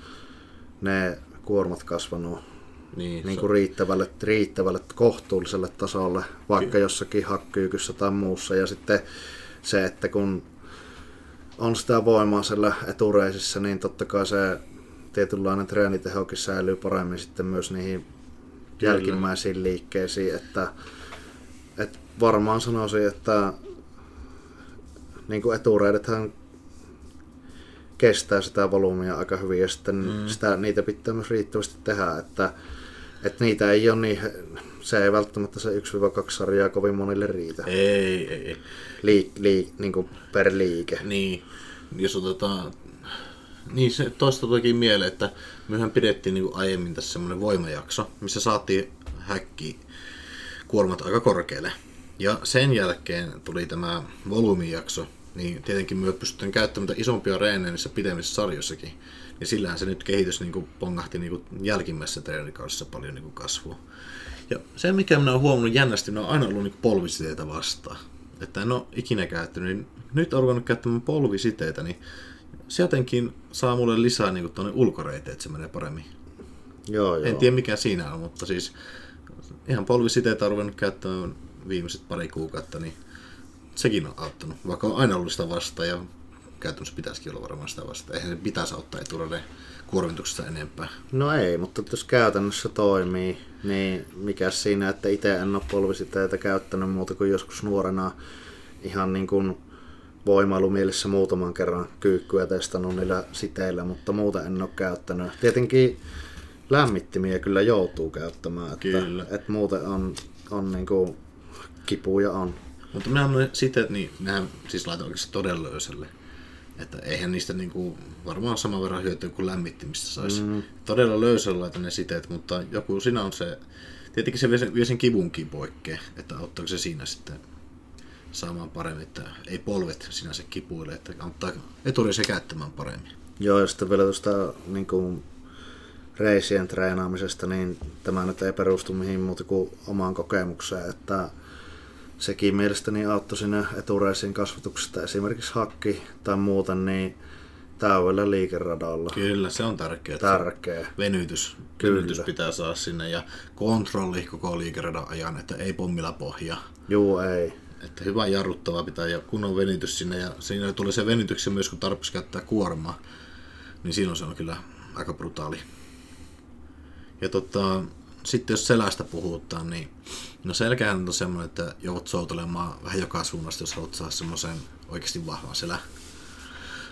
ne kuormat kasvanut niin, niin kuin riittävälle, riittävälle kohtuulliselle tasolle, vaikka Ky- jossakin hakkyykyssä tai muussa. Ja sitten se, että kun on sitä voimaa siellä etureisissä, niin totta kai se tietynlainen treenitehokin säilyy paremmin sitten myös niihin Kyllä. jälkimmäisiin liikkeisiin, että, että varmaan sanoisin, että niin kuin etureidethän kestää sitä volyymia aika hyvin ja sitten mm. sitä, niitä pitää myös riittävästi tehdä, että, että niitä ei ole niin, se ei välttämättä se 1-2 sarjaa kovin monille riitä. Ei, ei, ei. Liik, liik, niin kuin per liike. Niin, jos otetaan niin se toista toki mieleen, että mehän pidettiin niin kuin aiemmin tässä semmoinen voimajakso, missä saatiin häkki kuormat aika korkealle. Ja sen jälkeen tuli tämä volyymijakso, niin tietenkin myös pystytään käyttämään isompia reenejä niissä pidemmissä sarjoissakin. Niin sillähän se nyt kehitys niin kuin pongahti niin kuin jälkimmäisessä treenikaudessa paljon niin kuin kasvua. Ja se, mikä minä olen huomannut jännästi, minä olen aina ollut niin polvisiteitä vastaan. Että en ole ikinä käyttänyt, niin nyt olen ruvennut käyttämään polvisiteitä, niin se jotenkin saa mulle lisää niin tuonne ulkoreite, että se menee paremmin. Joo, joo. En tiedä mikä siinä on, mutta siis ihan polvisiteitä on ruvennut käyttämään viimeiset pari kuukautta, niin sekin on auttanut, vaikka on aina ollut sitä vastaan ja käytännössä pitäisikin olla varmaan sitä vastaan. Eihän se pitäisi auttaa eturaden kuormituksesta enempää. No ei, mutta jos käytännössä toimii, niin mikä siinä, että itse en ole polvisiteitä käyttänyt muuta kuin joskus nuorena ihan niin kuin voimailumielessä muutaman kerran kyykkyä testannut niillä siteillä, mutta muuta en ole käyttänyt. Tietenkin lämmittimiä kyllä joutuu käyttämään, että, Kyllä. että muuten on, on niin kuin kipuja on. Mutta minä annoin siteet, niin nehän siis laitan oikeasti todella löysälle. Että eihän niistä niinku varmaan saman verran hyötyä kuin lämmittimistä saisi. Mm. Todella löysällä ne siteet, mutta joku siinä on se, tietenkin se vie sen, vie sen kivunkin poikkeen, että auttaako se siinä sitten saamaan paremmin, että ei polvet sinänsä kipuille, että auttaa eturi se käyttämään paremmin. Joo, ja sitten vielä tuosta niin kuin reisien treenaamisesta, niin tämä nyt ei perustu mihin muuta kuin omaan kokemukseen, että sekin mielestäni auttoi siinä etureisien kasvatuksesta esimerkiksi hakki tai muuten, niin täydellä liikeradalla. Kyllä, se on tärkeää. Tärkeä. Venytys, Kyllä. venytys pitää saada sinne ja kontrolli koko liikeradan ajan, että ei pommilla pohjaa. Juu, ei. Että hyvä jarruttava pitää ja kunnon venytys sinne ja siinä tulee se venytyksen myös kun tarpeeksi käyttää kuormaa, niin silloin se on kyllä aika brutaali. Ja tota, sitten jos selästä puhutaan, niin no selkähän on semmoinen, että joudut soutelemaan vähän joka suunnasta, jos haluat saada semmoisen oikeasti vahvan selän.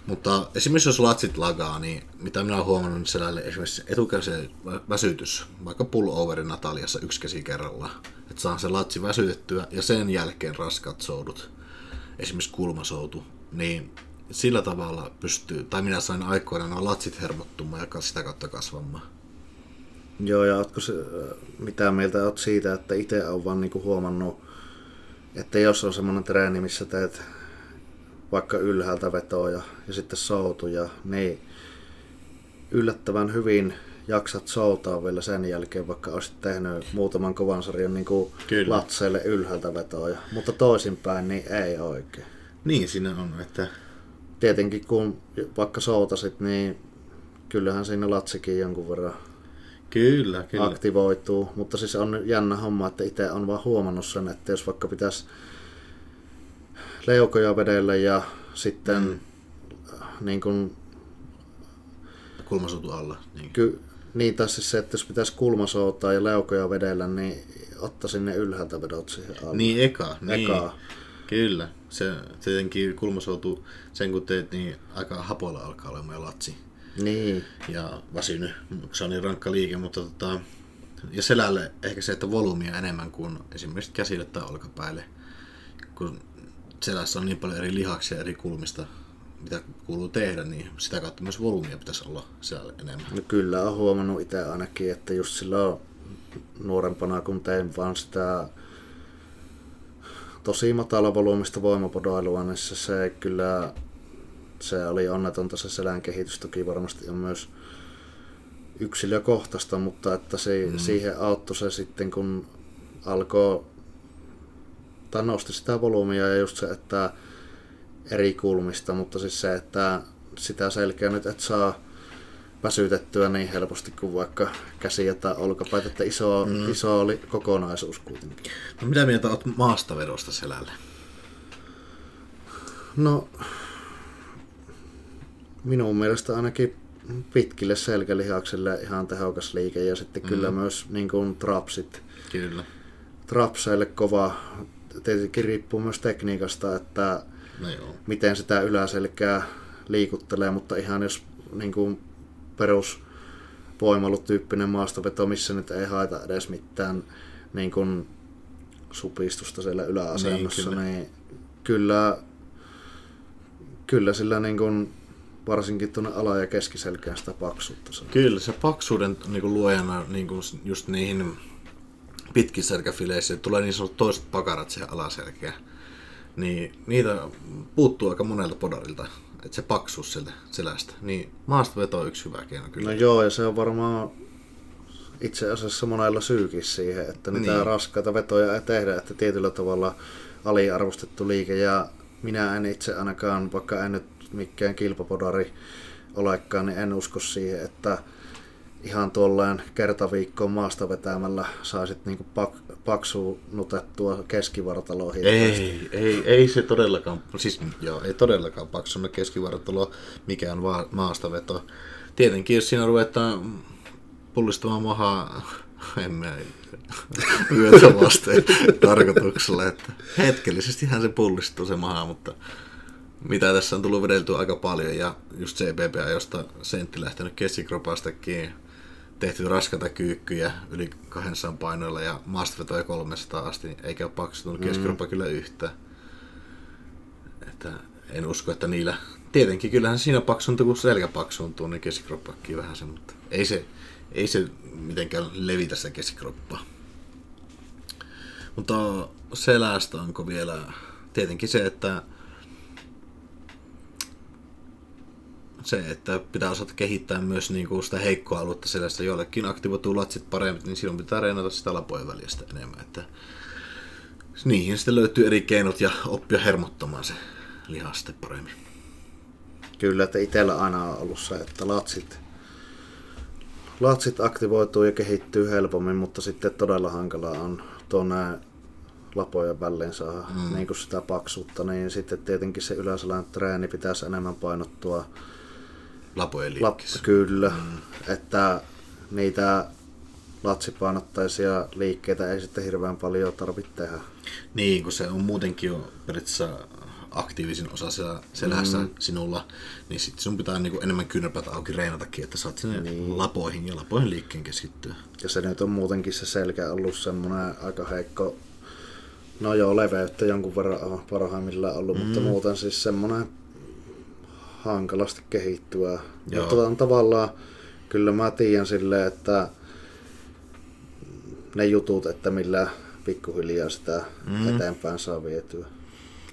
Mutta esimerkiksi jos latsit lagaa, niin mitä minä olen huomannut niin selälle esimerkiksi etukäisen väsytys, vaikka pulloverin Nataliassa yksi käsi kerrallaan, että saa se latsi väsytettyä ja sen jälkeen raskaat soudut, esimerkiksi kulmasoutu, niin sillä tavalla pystyy, tai minä sain aikoinaan nuo latsit hermottumaan ja sitä kautta kasvamaan. Joo, ja ootko se, mitä mieltä oot siitä, että itse on vaan niinku huomannut, että jos on semmoinen treeni, missä teet vaikka ylhäältä vetoja ja sitten soutuja, niin yllättävän hyvin jaksat soutaa vielä sen jälkeen, vaikka olisit tehnyt muutaman kovan sarjan niin kuin Kyllä. latseille ylhäältä vetoja. Mutta toisinpäin niin ei oikein. Niin siinä on, että Tietenkin kun vaikka soutasit, niin kyllähän siinä latsikin jonkun verran kyllä, kyllä. aktivoituu, mutta siis on jännä homma, että itse on vaan huomannut sen, että jos vaikka pitäisi leukoja vedellä ja sitten mm. niin kuin, Kulmasoutu alla. Niin. ky, niin tai siis se, että jos pitäisi kulmasoutaa ja leukoja vedellä, niin ottaisin ne ylhäältä vedot siihen alle. Niin, eka. Niin. Eka. Kyllä. Se tietenkin kulmasoutuu sen kun teet, niin aika hapoilla alkaa olemaan latsi. Niin, Ja väsynyt, se on niin rankka liike, mutta tota, ja selälle ehkä se, että volyymia enemmän kuin esimerkiksi käsille tai olkapäille. Kun selässä on niin paljon eri lihaksia eri kulmista, mitä kuuluu tehdä, niin sitä kautta myös volyymia pitäisi olla selälle enemmän. no kyllä on huomannut itse ainakin, että just silloin nuorempana kun tein vaan sitä tosi matala volyymista voimapodoilua, niin se, se kyllä se oli onnetonta se selän kehitys. Toki varmasti on myös yksilökohtaista, mutta että se, mm. siihen auttoi se sitten, kun alkoi tai nosti sitä volyymia ja just se, että eri kulmista, mutta siis se, että sitä selkeä nyt et saa väsytettyä niin helposti kuin vaikka käsiä tai olkapäitä, että iso, mm. iso oli kokonaisuus kuitenkin. No mitä mieltä olet maastavedosta selälle? No, minun mielestä ainakin pitkille selkälihaksille ihan tehokas liike ja sitten mm. kyllä myös niin kuin trapsit. Kyllä. Trapseille kova, tietenkin riippuu myös tekniikasta, että No joo. miten sitä yläselkää liikuttelee, mutta ihan jos niin kuin perus voimailutyyppinen maastoveto, missä nyt ei haeta edes mitään niin kuin supistusta siellä yläasennossa, Niin, niin, kyllä. niin kyllä, kyllä sillä niin kuin varsinkin tuonne ala- ja keskiselkään sitä paksuutta saa. Kyllä, se paksuuden niin kuin luojana niin kuin just niihin pitkissä selkäfileissä tulee niin sanotut toiset pakarat siihen alaselkään. Niin niitä puuttuu aika monelta podarilta, että se paksuus sieltä selästä. Niin maastaveto on yksi hyvä keino kyllä. No joo, ja se on varmaan itse asiassa monella syykin siihen, että niitä Niin. niin. raskaita vetoja ei tehdä, että tietyllä tavalla aliarvostettu liike ja minä en itse ainakaan, vaikka en nyt mikään kilpapodari olekaan, niin en usko siihen, että ihan tuolleen kertaviikkoon maasta vetämällä saisit niinku pak, paksunutettua keskivartaloa Ei, ei, ei se todellakaan, siis joo, ei todellakaan paksuna keskivartalo, mikään va- maastaveto. Tietenkin, jos siinä ruvetaan pullistamaan mahaa, en mä yötä vasten tarkoituksella, että hetkellisestihän se pullistuu se maha, mutta mitä tässä on tullut vedeltyä aika paljon ja just CPP, josta sentti lähtenyt keskikropastakin tehty raskata kyykkyjä yli 200 painoilla ja maastavetoja 300 asti, eikä ole paksutunut keskikroppa mm. kyllä yhtä. Että en usko, että niillä... Tietenkin kyllähän siinä paksuntuu, kun selkä paksuntuu, niin keskikroppakin vähän se, mutta ei se, ei se mitenkään levitä sitä keskikroppaa. Mutta selästä onko vielä... Tietenkin se, että se, että pitää osata kehittää myös niin kuin sitä heikkoa aluetta sellaista joillekin aktivoituu latsit paremmin, niin silloin pitää reenata sitä lapojen välistä enemmän. Että niihin sitten löytyy eri keinot ja oppia hermottamaan se lihaste paremmin. Kyllä, että itsellä aina on ollut se, että latsit, latsit aktivoituu ja kehittyy helpommin, mutta sitten todella hankalaa on tuonne lapojen väliin saada mm. niin kuin sitä paksuutta, niin sitten tietenkin se yläselän treeni pitäisi enemmän painottua lapojen liikkeessä. Lap, kyllä, mm. että niitä latsipainottaisia liikkeitä ei sitten hirveän paljon tarvitse tehdä. Niin, kun se on muutenkin jo periaatteessa aktiivisin osa siellä selässä mm. sinulla, niin sitten sun pitää niinku enemmän kyynärpäät auki reenatakin, että saat sinne niin. lapoihin ja lapoihin liikkeen keskittyä. Ja se nyt on muutenkin se selkä ollut semmoinen aika heikko, no joo, leveyttä jonkun verran parhaimmillaan ollut, mm. mutta muuten siis semmoinen hankalasti kehittyä. Joo. Mutta on tavallaan, kyllä mä tiedän silleen, että ne jutut, että millä pikkuhiljaa sitä mm. eteenpäin saa vietyä.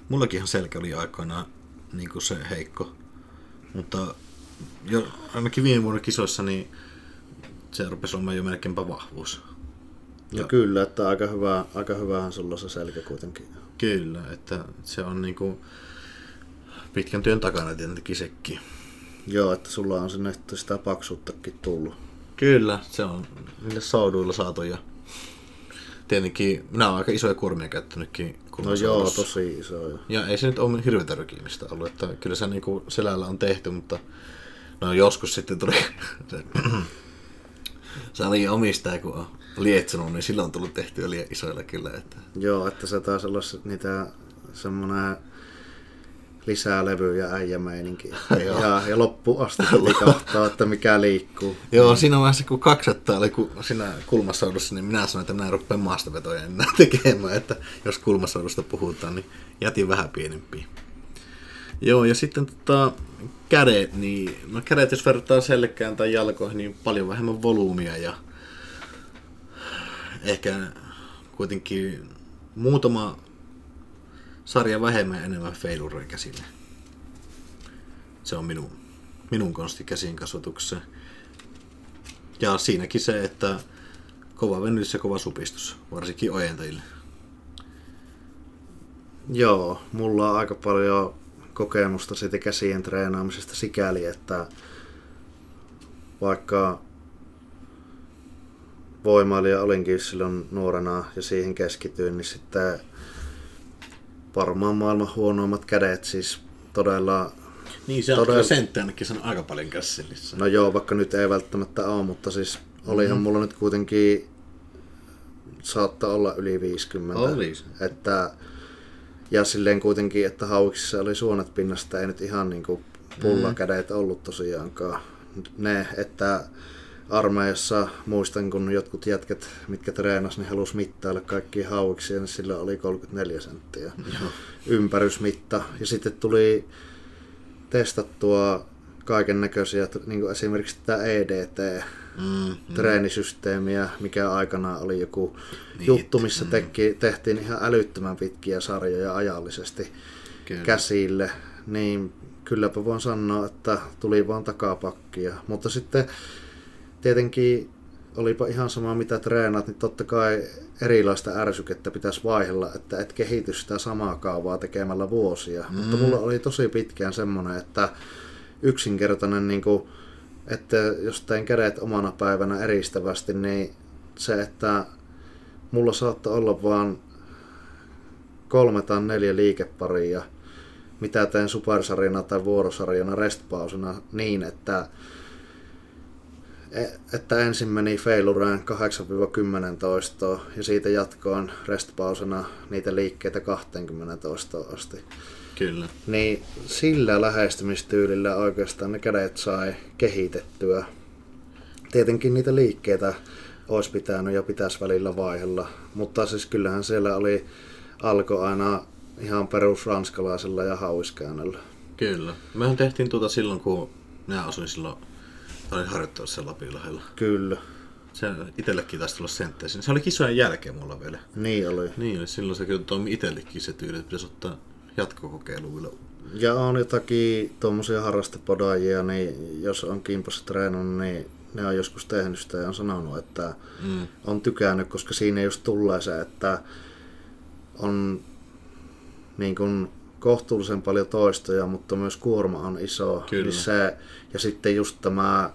Mullakin selkä oli aikoinaan niin kuin se heikko, mutta jo, ainakin viime vuoden kisoissa niin se rupesi olemaan jo melkeinpä vahvuus. Ja, ja kyllä, että aika, hyvä, aika hyvähän sulla se selkä kuitenkin. Kyllä, että se on niinku, pitkän työn takana tietenkin sekin. Joo, että sulla on sinne sitä paksuuttakin tullut. Kyllä, se on niille sauduilla saatu ja tietenkin minä olen aika isoja kurmia käyttänytkin. No joo, tosi isoja. Ja ei se nyt ole hirveätä rykimistä ollut, että kyllä se niinku selällä on tehty, mutta no joskus sitten tuli se, se oli omistaja, kun on lietsonut, niin silloin on tullut tehtyä liian isoilla kyllä. Että... Joo, että se taisi olla niitä semmoinen lisää levyjä äijämeininki. ja, ja loppu asti likahtaa, että mikä liikkuu. Joo, siinä vaiheessa kun 200 oli ku, siinä kulmasaudussa, niin minä sanoin, että minä en rupea maastavetoja enää tekemään, että jos kulmasaudusta puhutaan, niin jätin vähän pienempiä. Joo, ja sitten tota, kädet, niin no kädet jos verrataan selkään tai jalkoihin, niin paljon vähemmän volyymia ja ehkä kuitenkin muutama sarja vähemmän enemmän feilureja käsille. Se on minun, minun konsti käsin kasvatuksessa. Ja siinäkin se, että kova venytys ja kova supistus, varsinkin ojentajille. Joo, mulla on aika paljon kokemusta siitä käsien treenaamisesta sikäli, että vaikka voimailija olinkin silloin nuorena ja siihen keskityin, niin sitten varmaan maailman huonoimmat kädet, siis todella... Niin, se on todella... sentti ainakin sen aika paljon kässillissä. No joo, vaikka nyt ei välttämättä ole, mutta siis olihan mm-hmm. mulla nyt kuitenkin saattaa olla yli 50. Olisi. Että, ja silleen kuitenkin, että hauksissa oli suonet pinnasta, ei nyt ihan niin kuin pullakädet ollut tosiaankaan. Ne, että armeijassa muistan, kun jotkut jätket, mitkä treenas, niin halusi mittailla kaikki hauiksi, ja sillä oli 34 senttiä Joo. ympärysmitta. Ja sitten tuli testattua kaiken näköisiä, niin kuin esimerkiksi tämä EDT, mm, treenisysteemiä, mikä aikana oli joku niin, juttu, missä mm. teki, tehtiin ihan älyttömän pitkiä sarjoja ajallisesti Kyllä. käsille, niin kylläpä voin sanoa, että tuli vaan takapakkia. Mutta sitten tietenkin olipa ihan sama mitä treenaat, niin totta kai erilaista ärsykettä pitäisi vaihella, että et kehity sitä samaa kaavaa tekemällä vuosia. Mm. Mutta mulla oli tosi pitkään semmoinen, että yksinkertainen niin kuin, että jos teen kädet omana päivänä eristävästi, niin se, että mulla saattaa olla vaan kolme tai neljä liikeparia, mitä teen supersarjana tai vuorosarjana restpausina niin, että että ensin meni failureen 8-10 toistoa ja siitä jatkoon restpausena niitä liikkeitä 20 toistoa asti. Kyllä. Niin sillä lähestymistyylillä oikeastaan ne kädet sai kehitettyä. Tietenkin niitä liikkeitä olisi pitänyt ja pitäisi välillä vaihella, mutta siis kyllähän siellä oli alko aina ihan perus ranskalaisella ja hauiskäännöllä. Kyllä. Mehän tehtiin tuota silloin, kun minä asuin silloin olin harjoittanut sen Lapinlahdella. Kyllä. Se itsellekin taisi tulla senttejä. Se oli kisojen jälkeen mulla vielä. Niin oli. Niin, silloin se kyllä toimi itsellekin se tyyli, että pitäisi ottaa jatkokokeiluilla. Ja on jotakin tuommoisia harrastepodaajia, niin jos on kimpassa treenannut, niin ne on joskus tehnyt sitä ja on sanonut, että mm. on tykännyt, koska siinä just tulee se, että on niin kuin kohtuullisen paljon toistoja, mutta myös kuorma on iso. Kyllä. Niin se, ja sitten just tämä,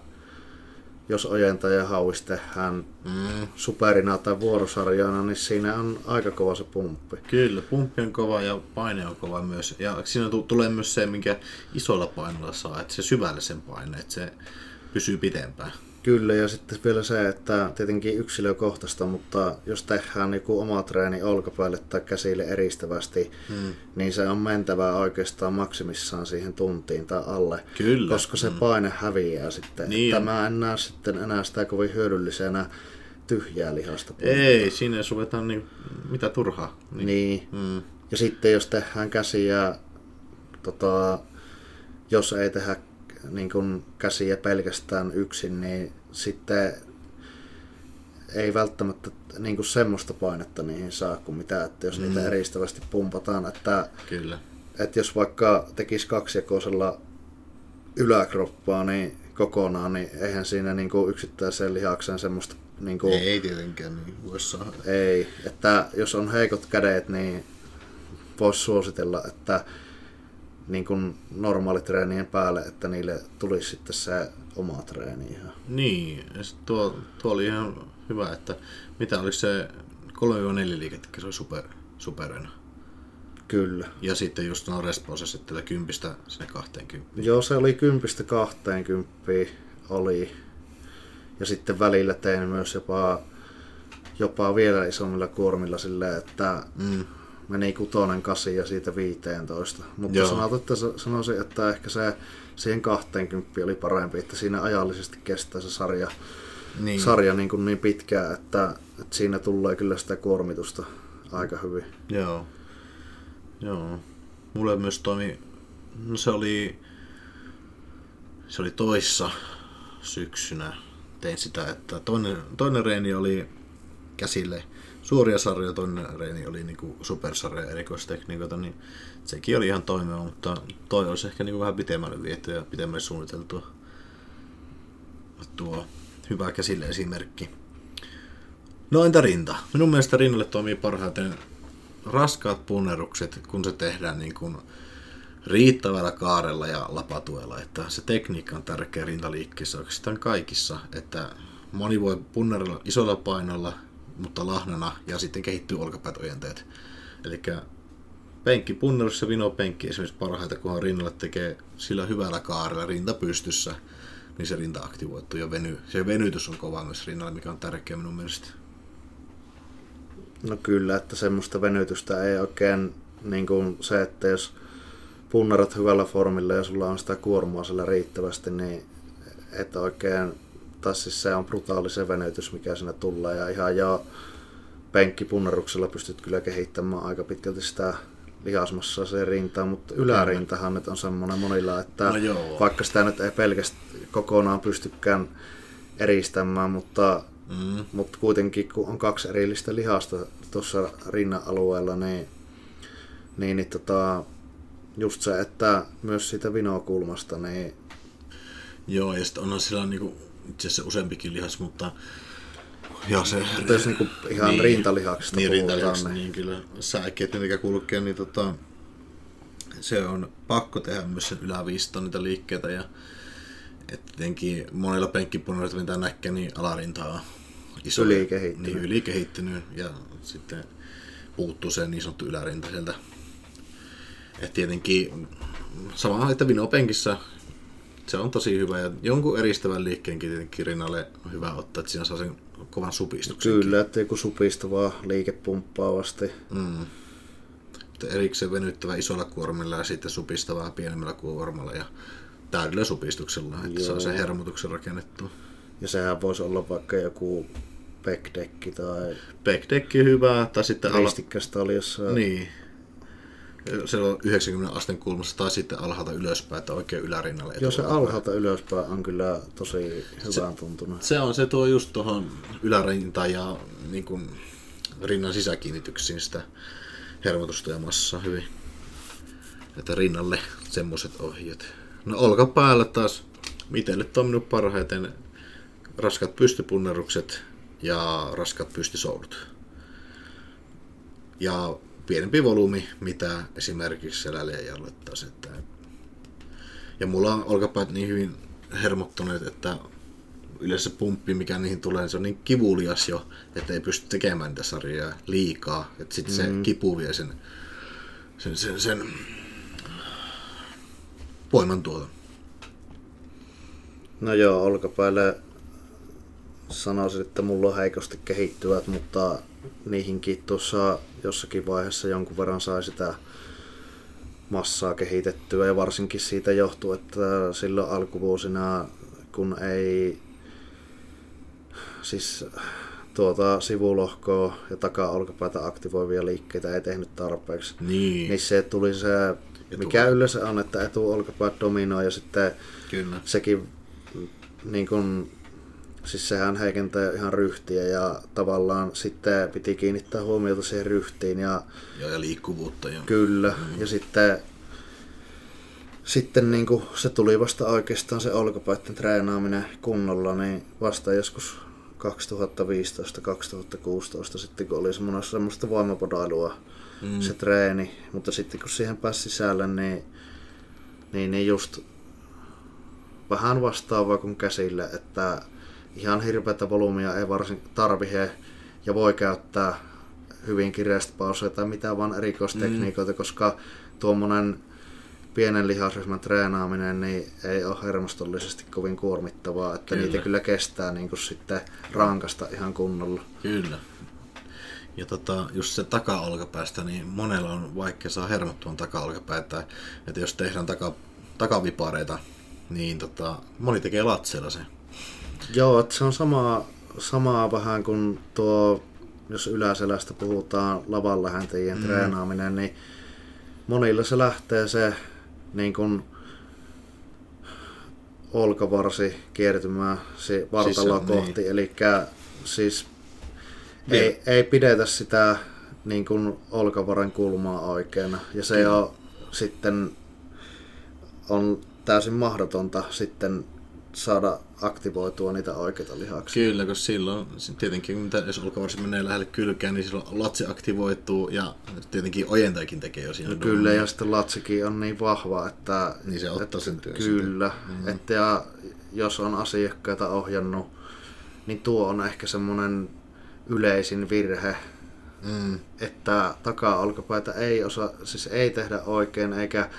jos ojentaja hauis tehdään mm. superina tai vuorosarjana, niin siinä on aika kova se pumppi. Kyllä, pumppi on kova ja paine on kova myös. Ja siinä tulee myös se, minkä isolla painolla saa, että se syvällisen paine, että se pysyy pitempään. Kyllä, ja sitten vielä se, että tietenkin yksilökohtaista, mutta jos tehdään joku oma treeni olkapäälle tai käsille eristävästi, hmm. niin se on mentävää oikeastaan maksimissaan siihen tuntiin tai alle. Kyllä. Koska se hmm. paine häviää sitten. Niin. Tämä en näe sitten enää sitä kovin hyödyllisenä tyhjää lihasta. Ei, siinä suvetaan niin, mitä turhaa. Niin. niin. Hmm. Ja sitten jos tehdään käsiä, tota, jos ei tehdä niin kuin käsiä pelkästään yksin, niin sitten ei välttämättä niin kuin semmoista painetta niihin saa kuin mitä, että jos mm. niitä eristävästi pumpataan. Että, Kyllä. että jos vaikka tekisi kaksijakoisella yläkroppaa niin kokonaan, niin eihän siinä niin kuin yksittäiseen lihakseen semmoista... Niin kuin, ei tietenkään, niin voisi saada. Ei, että jos on heikot kädet, niin voisi suositella, että niin kuin normaalitreenien päälle, että niille tulisi sitten se oma treeni ihan. Niin, ja tuo, tuo oli ihan hyvä, että mitä oli se 3-4 liikettä, se oli super, superena. Kyllä. Ja sitten just no responsa sitten kympistä sinne 20. Joo, se oli kympistä 20 oli. Ja sitten välillä tein myös jopa, jopa vielä isommilla kuormilla silleen, että mm meni kutonen kasi ja siitä 15. Mutta Joo. sanot, että sanoisin, että ehkä se siihen 20 oli parempi, että siinä ajallisesti kestää se sarja niin, sarja niin, kuin niin pitkään, että, että, siinä tulee kyllä sitä kuormitusta aika hyvin. Joo. Joo. Mulle myös toimi, no se oli, se oli toissa syksynä tein sitä, että toinen, toinen reeni oli käsille suuria sarjoja, toinen reeni oli niinku supersarja erikoistekniikoita, niin sekin oli ihan toimiva, mutta toi olisi ehkä niinku vähän pitemmälle viety ja pitemmälle suunniteltua. Tuo hyvä käsille esimerkki. No entä rinta? Minun mielestä rinnalle toimii parhaiten raskaat punnerukset, kun se tehdään niin kuin riittävällä kaarella ja lapatuella. Että se tekniikka on tärkeä rintaliikkeessä oikeastaan kaikissa, että moni voi punnerilla isolla painolla mutta lahnana, ja sitten kehittyy olkapäät ojenteet. Eli penkki punnerus ja vinopenkki esimerkiksi parhaita, kunhan rinnalle tekee sillä hyvällä kaarella rinta pystyssä, niin se rinta aktivoituu ja veny. Se venytys on kova myös rinnalle, mikä on tärkeä minun mielestä. No kyllä, että semmoista venytystä ei oikein niin kuin se, että jos punnerat hyvällä formilla ja sulla on sitä kuormaa sillä riittävästi, niin et oikein tai siis se on brutaali se venytys, mikä siinä tulee. Ja ihan jo penkkipunneruksella pystyt kyllä kehittämään aika pitkälti sitä lihasmassa se rinta, mutta ylärintahan nyt on semmoinen monilla, että no vaikka sitä nyt ei pelkästään kokonaan pystykään eristämään, mutta, mm. mutta kuitenkin kun on kaksi erillistä lihasta tuossa rinnan alueella, niin, niin, niin tota, just se, että myös siitä vinokulmasta, niin Joo, ja sitten onhan sillä niinku itse asiassa useampikin lihas, mutta ja se, mutta jos niinku ihan niin, rintalihaksista niin, rintalihaksista, niin... niin kyllä säikeet, mikä kulkee, niin tota, se on pakko tehdä myös sen yläviiston niitä liikkeitä ja että tietenkin monilla penkkipunneilla, mitä näkee, niin alarinta on iso. Ylikehittynyt. Niin, ylikehittynyt ja sitten puuttuu se niin sanottu ylärinta sieltä. Et tietenkin sama, että vinopenkissä se on tosi hyvä ja jonkun eristävän liikkeenkin tietenkin rinnalle on hyvä ottaa, että siinä saa sen kovan supistuksen. Kyllä, että joku supistavaa liikepumppaavasti. Mm. Että erikseen venyttävä isolla kuormilla ja sitten supistavaa pienemmällä kuormalla ja täydellä supistuksella, että Joo. saa sen hermotuksen rakennettua. Ja sehän voisi olla vaikka joku backdekki tai Backdekki hyvä, tai sitten ala... ristikkästä oli jossain. Niin. Se on 90 asteen kulmassa tai sitten alhaalta ylöspäin, että oikein ylärinnalle. Joo, se alhaalta ylöspäin on kyllä tosi hyvän tuntunut. Se on, se tuo just tuohon ylärintaan ja niin kuin, rinnan sisäkiinnityksiin sitä hermotusta ja massaa hyvin. Että rinnalle semmoset ohjeet. No olkapäällä taas itelle toiminut parhaiten raskat pystypunnerukset ja raskat pystysoulut. Ja pienempi volyymi, mitä esimerkiksi selälle taas. Että ja mulla on olkapäät niin hyvin hermottuneet, että yleensä pumppi, mikä niihin tulee, niin se on niin kivulias jo, että ei pysty tekemään niitä sarjoja liikaa. Että sitten mm-hmm. se kipu vie sen, sen, sen, sen voimantuoton. No joo, olkapäälle sanoisin, että mulla on heikosti kehittyvät, mutta niihinkin tuossa jossakin vaiheessa jonkun verran sai sitä massaa kehitettyä ja varsinkin siitä johtuu, että silloin alkuvuosina kun ei siis tuota sivulohkoa ja takaa-olkapäätä aktivoivia liikkeitä ei tehnyt tarpeeksi, Niin, niin se tuli se, mikä yleensä on, että etuolkapäät dominoi ja sitten kyllä. sekin niin kun, siis sehän heikentää ihan ryhtiä ja tavallaan sitten piti kiinnittää huomiota siihen ryhtiin ja Ja, ja liikkuvuutta. Ja... kyllä mm. ja sitten sitten niin se tuli vasta oikeastaan se olkapäitten treenaaminen kunnolla, niin vasta joskus 2015-2016 sitten kun oli semmoista, semmoista voimapodailua mm. se treeni, mutta sitten kun siihen pääsi sisälle, niin, niin, niin just vähän vastaavaa kuin käsille, että ihan hirveätä volyymia ei varsin tarvihe ja voi käyttää hyvin kireästä tai mitä vaan erikoistekniikoita, mm. koska tuommoinen pienen lihasryhmän treenaaminen niin ei ole hermostollisesti kovin kuormittavaa, että Kyllä. niitä kyllä kestää niin kuin sitten rankasta ihan kunnolla. Kyllä. Ja tota, just se taka-olkapäästä, niin monella on vaikea saa hermottumaan taka-olkapäätä. Että jos tehdään taka, takavipareita, niin tota, moni tekee latseella se. Joo, että se on samaa, samaa vähän kuin tuo, jos yläselästä puhutaan lavan lähentäjien mm. treenaaminen, niin monilla se lähtee se niin kuin olkavarsi kiertymään se vartaloa Siis kohti, niin. eli siis ei, ei pidetä sitä niin kuin olkavaran kulmaa oikeana, ja se Kyllä. on sitten on täysin mahdotonta sitten saada aktivoitua niitä oikeita lihaksia. Kyllä, koska silloin tietenkin, mitä jos olkavarsi menee lähelle kylkään, niin silloin latsi aktivoituu ja tietenkin ojentajakin tekee jo siinä. Kyllä, ja sitten latsikin on niin vahva, että... Niin se ottaa sen työn Kyllä, mm. että ja jos on asiakkaita ohjannut, niin tuo on ehkä semmoinen yleisin virhe, Mm. että taka-olkapäitä ei osa, siis ei tehdä oikein, eikä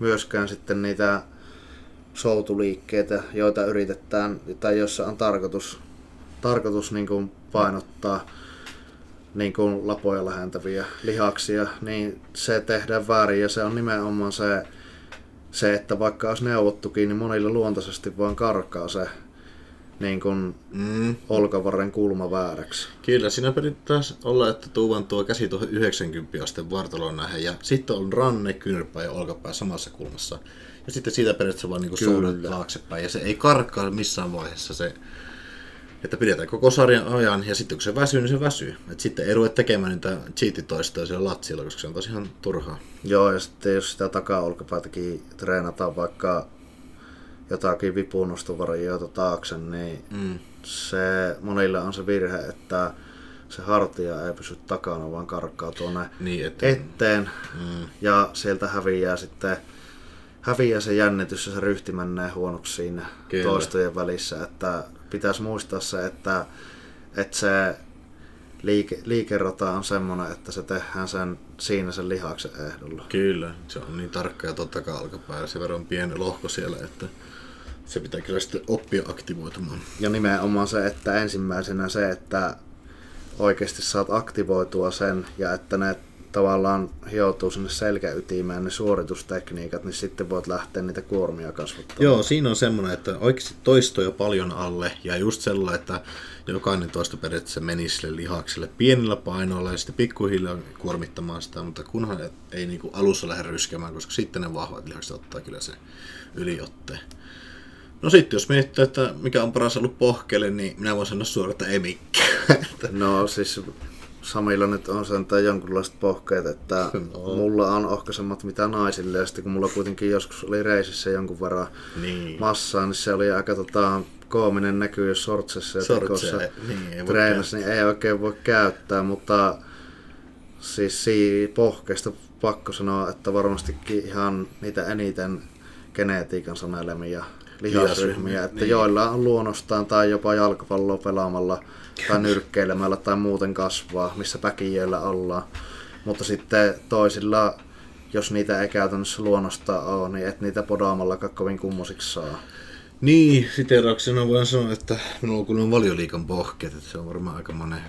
myöskään sitten niitä soutuliikkeitä, joita yritetään, tai joissa on tarkoitus, tarkoitus niin kuin painottaa niin kuin lapoja lähentäviä lihaksia, niin se tehdään väärin ja se on nimenomaan se, se että vaikka olisi neuvottukin, niin monilla luontaisesti vaan karkaa se niin kuin Mm. olkavarren kulma vääräksi. Kyllä, siinä perittäisi olla, että tuuvan tuo käsi tuohon 90 asteen vartaloon nähden ja sitten on ranne, kyynärpää ja olkapää samassa kulmassa. Ja sitten siitä periaatteessa vaan Kyllä. suudet taaksepäin ja se ei karkkaa missään vaiheessa se, että pidetään koko sarjan ajan ja sitten kun se väsyy, niin se väsyy. Et sitten ei ruveta tekemään niitä cheatitoistoja siellä latsilla, koska se on tosi ihan turhaa. Joo, ja sitten jos sitä taka-olkapäätäkin treenataan vaikka jotakin vipunostovarioita taakse, niin Mm. se monille on se virhe, että se hartia ei pysy takana, vaan karkkaa tuonne Niin, että... eteen Mm. ja sieltä häviää sitten, häviää se jännitys ja se ryhti menee huonoksi siinä Kyllä. toistojen välissä. Että pitäisi muistaa se, että, että se liike, liikerota on semmoinen, että se tehdään sen, siinä sen lihaksen ehdolla. Kyllä, se on niin tarkka ja totta kai alkapäällä se verran pieni lohko siellä, että se pitää kyllä sitten oppia aktivoitumaan. Ja nimenomaan se, että ensimmäisenä se, että oikeasti saat aktivoitua sen ja että ne tavallaan hioutuu sinne selkäytimeen ne suoritustekniikat, niin sitten voit lähteä niitä kuormia kasvattamaan. Joo, siinä on semmoinen, että oikeasti toistoja paljon alle ja just sellainen, että jokainen toisto periaatteessa menisi sille lihakselle pienillä painoilla ja sitten pikkuhiljaa kuormittamaan sitä, mutta kunhan ei niinku alussa lähde ryskemään, koska sitten ne vahvat lihakset ottaa kyllä se yliotteen. No sitten jos miettii, että mikä on paras ollut pohkeelle, niin minä voin sanoa suoraan, että ei mikään. No siis Samilla nyt on sentään jonkunlaiset pohkeet, että No. mulla on ohkaisemmat mitä naisille ja sitten kun mulla kuitenkin joskus oli reisissä jonkun verran niin. massaa, niin se oli aika tota, koominen näkyy, jos sortsessa ja tekossa niin, treenasi, niin ei oikein voi käyttää, mutta siis siinä pohkeista pakko sanoa, että varmastikin ihan niitä eniten genetiikan sanelemia lihasryhmiä, että niin. joilla on luonnostaan tai jopa jalkapalloa pelaamalla tai nyrkkeilemällä tai muuten kasvaa, missä päkijöillä ollaan. Mutta sitten toisilla, jos niitä ei käytännössä luonnosta ole, niin et niitä podaamallakaan kovin kummosiksi saa. Niin, siteerauksena voin sanoa, että minulla on kuullut valioliikan pohkeet, että se on varmaan aika monen,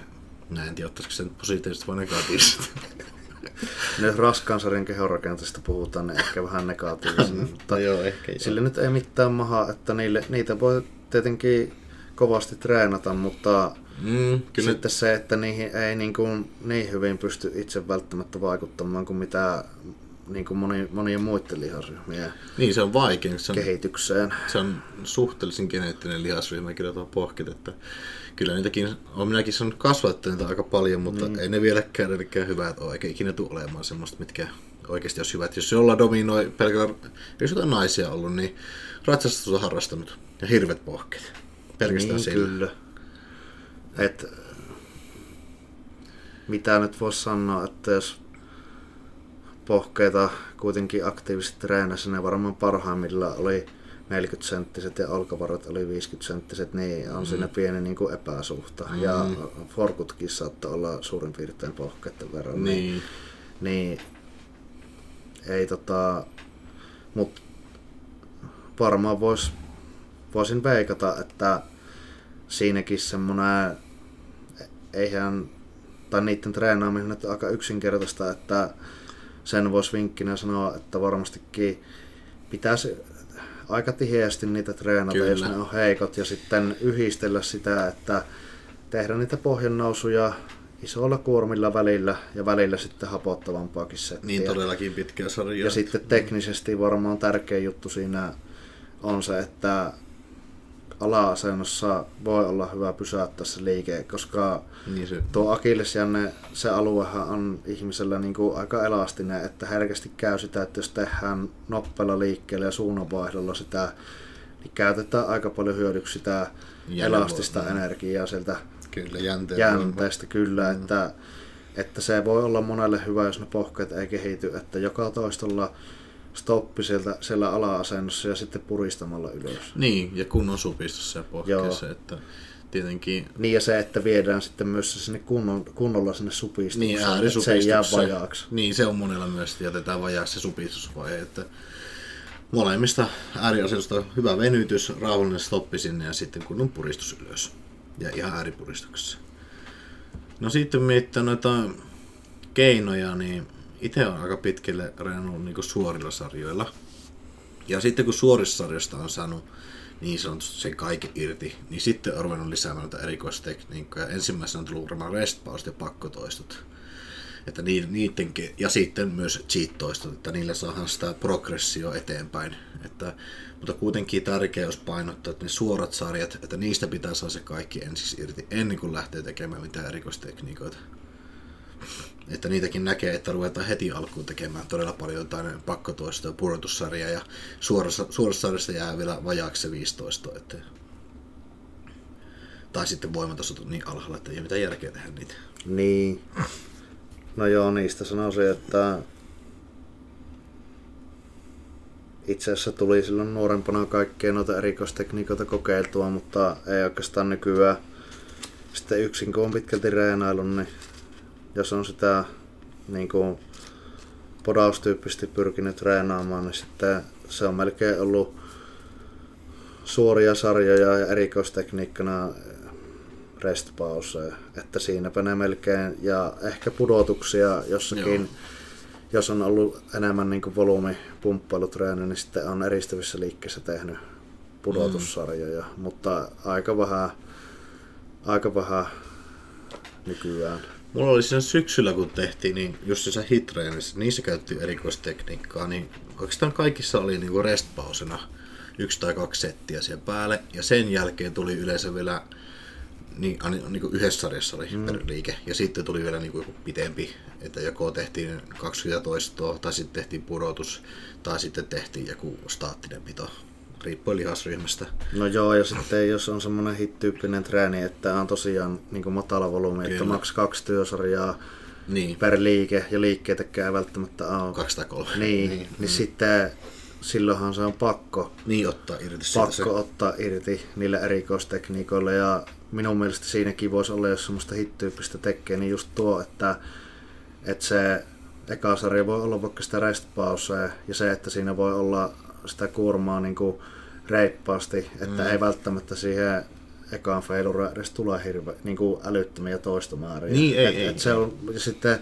näin en tiedä, ottaisiko se nyt positiivisesti vai negatiivisesti. Nyt raskaan sarjan kehorakenteesta puhutaan, niin ehkä vähän negatiivisesti. mutta joo, ehkä sille nyt ei mitään maha, että niille, niitä voi tietenkin kovasti treenata, mutta Mm, kyllä, sitten se, että niihin ei niin, kuin, niin hyvin pysty itse välttämättä vaikuttamaan kuin mitä niin kuin moni, monien muiden lihasryhmien niin se on vaikea, se on, kehitykseen. se on suhteellisen geneettinen lihasryhmä, kyllä tuo pohkit, että kyllä niitäkin, on minäkin saanut kasvattaa niitä aika paljon, mutta niin. ei ne vieläkään edelleenkään hyvät ole, eikä ikinä tule olemaan semmoista, mitkä oikeasti olisi hyvät. Jos jollain dominoi pelkällä, jos jotain naisia ollut, niin ratsastusta on harrastanut ja hirvet pohkeet. Pelkästään niin, sillä. kyllä. Et, mitä nyt voisi sanoa, että jos pohkeita kuitenkin aktiivisesti treenasi, ne varmaan parhaimmillaan oli 40 senttiset ja alkavarot oli 50 senttiset, niin on mm. siinä pieni niin kuin epäsuhta. Mm. Ja forkutkin saattaa olla suurin piirtein pohkeiden verran. Niin. niin ei tota, mut varmaan vois, voisin veikata, että siinäkin semmonen, eihän, tai niiden treenaaminen on aika yksinkertaista, että sen voisi vinkkinä sanoa, että varmastikin pitäisi aika tiheästi niitä treenata, Kyllä. jos ne on heikot, ja sitten yhdistellä sitä, että tehdä niitä pohjannousuja isoilla kuormilla välillä ja välillä sitten hapottavampaakin settiä. Niin todellakin pitkää sarjaa. Ja sitten teknisesti varmaan tärkein juttu siinä on se, että ala-asennossa voi olla hyvä pysäyttää se liike, koska Niin se, tuo akillesjänne, se aluehan on ihmisellä niin kuin aika elastinen, että herkästi käy sitä, että jos tehdään nopealla liikkeellä ja suunnanvaihdolla sitä, niin käytetään aika paljon hyödyksi sitä Jänne elastista voi- energiaa sieltä kyllä jänteestä kyllä, että, että se voi olla monelle hyvä, jos ne pohkeet ei kehity, että joka toistolla stoppi sieltä, siellä ala-asennossa ja sitten puristamalla ylös. Niin, ja kunnon supistossa ja pohkeessa, Joo. että tietenkin Niin ja se, että viedään sitten myös se sinne kunnon, kunnolla sinne supistukseen, niin, että se ei jää vajaaksi. Niin, se on monella myös, että jätetään vajaaksi se supistusvaihe, että molemmista ääriasennosta hyvä venytys, rauhallinen stoppi sinne ja sitten kunnon puristus ylös. Ja ihan ääripuristuksessa. No sitten mietitään noita keinoja, niin itse on aika pitkälle reenannut niin suorilla sarjoilla. Ja sitten kun suorista sarjoista on saanut niin sanotusti sen kaiken irti, niin sitten on ruvennut lisäämään noita erikoistekniikkoja. Ensimmäisenä on tullut varmaan rest pause ja pakkotoistot. Että ni- niiden, ke- ja sitten myös cheat-toistot, että niillä saadaan sitä progressio eteenpäin. Että, mutta kuitenkin tärkeää olisi painottaa, että ne suorat sarjat, että niistä pitää saada se kaikki ensin irti, ennen kuin lähtee tekemään mitään erikoistekniikoita. Että niitäkin näkee, että ruvetaan heti alkuun tekemään todella paljon jotain pakkotoistoa, pudotussarjaa ja suorassa, suorassa sarjassa jää vielä vajaaksi se 15. Että... Tai sitten voimatasot on niin alhaalla, että ei ole mitään järkeä tehdä niitä. Niin. No joo, niistä sanoisin, että itse asiassa tuli silloin nuorempana kaikkea noita erikoistekniikoita kokeiltua, mutta ei oikeastaan nykyään sitten yksin kun on pitkälti reenailun, niin jos on sitä niin kuin podaustyyppisesti pyrkinyt treenaamaan, niin sitten se on melkein ollut suoria sarjoja ja erikoistekniikkana restpauseja, että siinäpä ne melkein, ja ehkä pudotuksia jossakin, Joo. jos on ollut enemmän niin volyymi pumppailutreenejä, niin sitten on eristävissä liikkeissä tehnyt pudotussarjoja, mm. mutta aika vähän, aika vähän nykyään. Mulla oli siinä syksyllä, kun tehtiin, niin just se hitreenissä, niissä käytti erikoistekniikkaa, niin oikeastaan kaikissa oli niinku restpausena yksi tai kaksi settiä siellä päälle, ja sen jälkeen tuli yleensä vielä niin, niin kuin yhdessä sarjassa oli mm. per liike, ja sitten tuli vielä niin kuin pitempi, että joko tehtiin 20 toistoa, tai sitten tehtiin pudotus, tai sitten tehtiin joku staattinen pito, riippuen lihasryhmästä. No joo, ja sitten jos on semmoinen hit-tyyppinen treeni, että on tosiaan niin matala volyymi, että maks kaksi työsarjaa niin. per liike, ja liikkeitä ei välttämättä ole. Kaksi tai kolme. Niin, niin, niin mm. sitten silloinhan se on pakko, niin ottaa irti pakko se. ottaa irti niillä erikoistekniikoilla ja minun mielestä siinäkin voisi olla, jos semmoista hit-tyyppistä tekee, niin just tuo, että, että se eka sarja voi olla vaikka sitä restpausea ja se, että siinä voi olla sitä kuormaa niin kuin reippaasti, että mm. ei välttämättä siihen ekaan failure edes tule hirve, niin kuin älyttömiä toistomääriä. Niin, ei, et, ei, et se on, ja sitten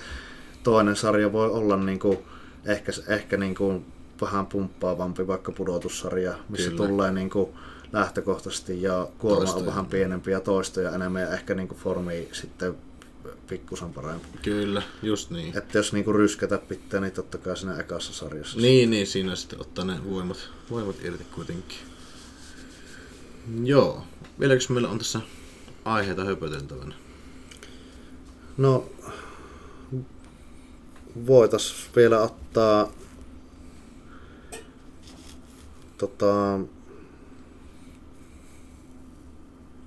toinen sarja voi olla niin kuin, ehkä, ehkä niin kuin vähän pumppaavampi vaikka pudotussarja, missä Kyllä. tulee niin kuin lähtökohtaisesti ja kuorma toistoja. on vähän pienempi ja toistoja enemmän ja ehkä niin kuin formi sitten pikkusen parempi. Kyllä, just niin. Että jos niinku ryskätä pitää, niin totta kai siinä ekassa sarjassa. Niin, niin siinä sitten ottaa ne voimat, voimat irti kuitenkin. Joo. Vieläkö meillä on tässä aiheita höpöteltävänä? No, voitais vielä ottaa tota,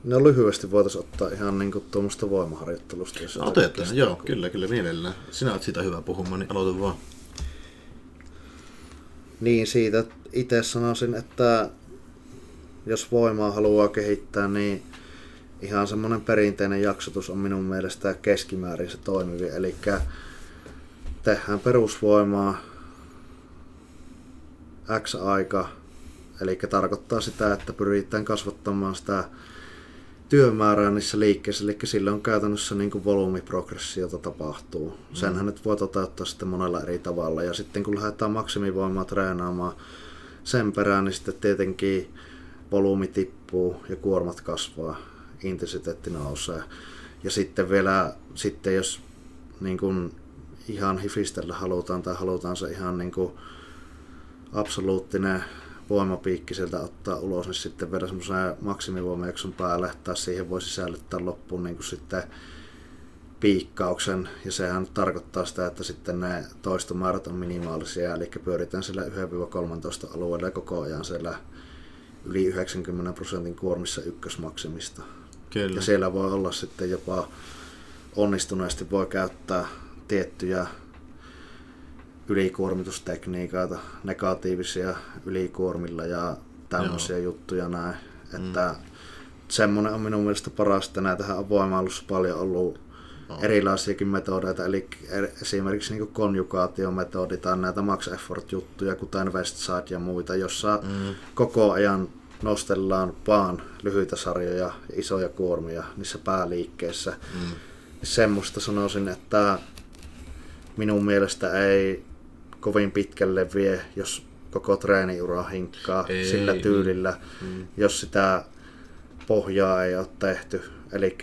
No lyhyesti voitaisiin ottaa ihan niinku tuommoista voimaharjoittelusta. Jos Otetaan, joo, kyllä, kyllä mielellään. Sinä olet siitä hyvä puhumaan, niin aloita vaan. Niin, siitä itse sanoisin, että jos voimaa haluaa kehittää, niin ihan semmoinen perinteinen jaksotus on minun mielestä keskimäärin se toimivi. Eli tehdään perusvoimaa X aika, eli tarkoittaa sitä, että pyritään kasvattamaan sitä työmäärää niissä liikkeissä, eli sillä on käytännössä niin kuin volyymiprogressiota tapahtuu. Mm. Senhän nyt voi toteuttaa sitten monella eri tavalla. Ja sitten kun lähdetään maksimivoimaa treenaamaan sen perään, niin sitten tietenkin volyymi tippuu ja kuormat kasvaa, intensiteetti nousee. Ja sitten vielä, sitten jos niin kuin ihan hifistellä halutaan tai halutaan se ihan niin kuin absoluuttinen voimapiikki sieltä ottaa ulos, niin sitten vielä semmoisen maksimivoimajakson päälle, tai siihen voi sisällyttää loppuun niin kuin sitten piikkauksen, ja sehän tarkoittaa sitä, että sitten ne toistomäärät on minimaalisia, eli pyöritään sillä 1-13 alueella koko ajan siellä yli 90 prosentin kuormissa ykkösmaksimista. Kyllä. Ja siellä voi olla sitten jopa onnistuneesti voi käyttää tiettyjä ylikuormitustekniikoita, negatiivisia ylikuormilla ja tämmöisiä Joo. juttuja näin. Että mm. semmoinen on minun mielestä parasta. Näitähän on voimailussa paljon ollut no. erilaisiakin metodeita, eli esimerkiksi niin konjugaatiometodi tai näitä max effort juttuja, kuten Westside ja muita, jossa mm. koko ajan nostellaan vaan lyhyitä sarjoja ja isoja kuormia niissä pääliikkeissä. Mm. Semmoista sanoisin, että minun mielestä ei kovin pitkälle vie, jos koko treeniura hinkkaa ei, sillä tyylillä, mm. jos sitä pohjaa ei ole tehty. Eli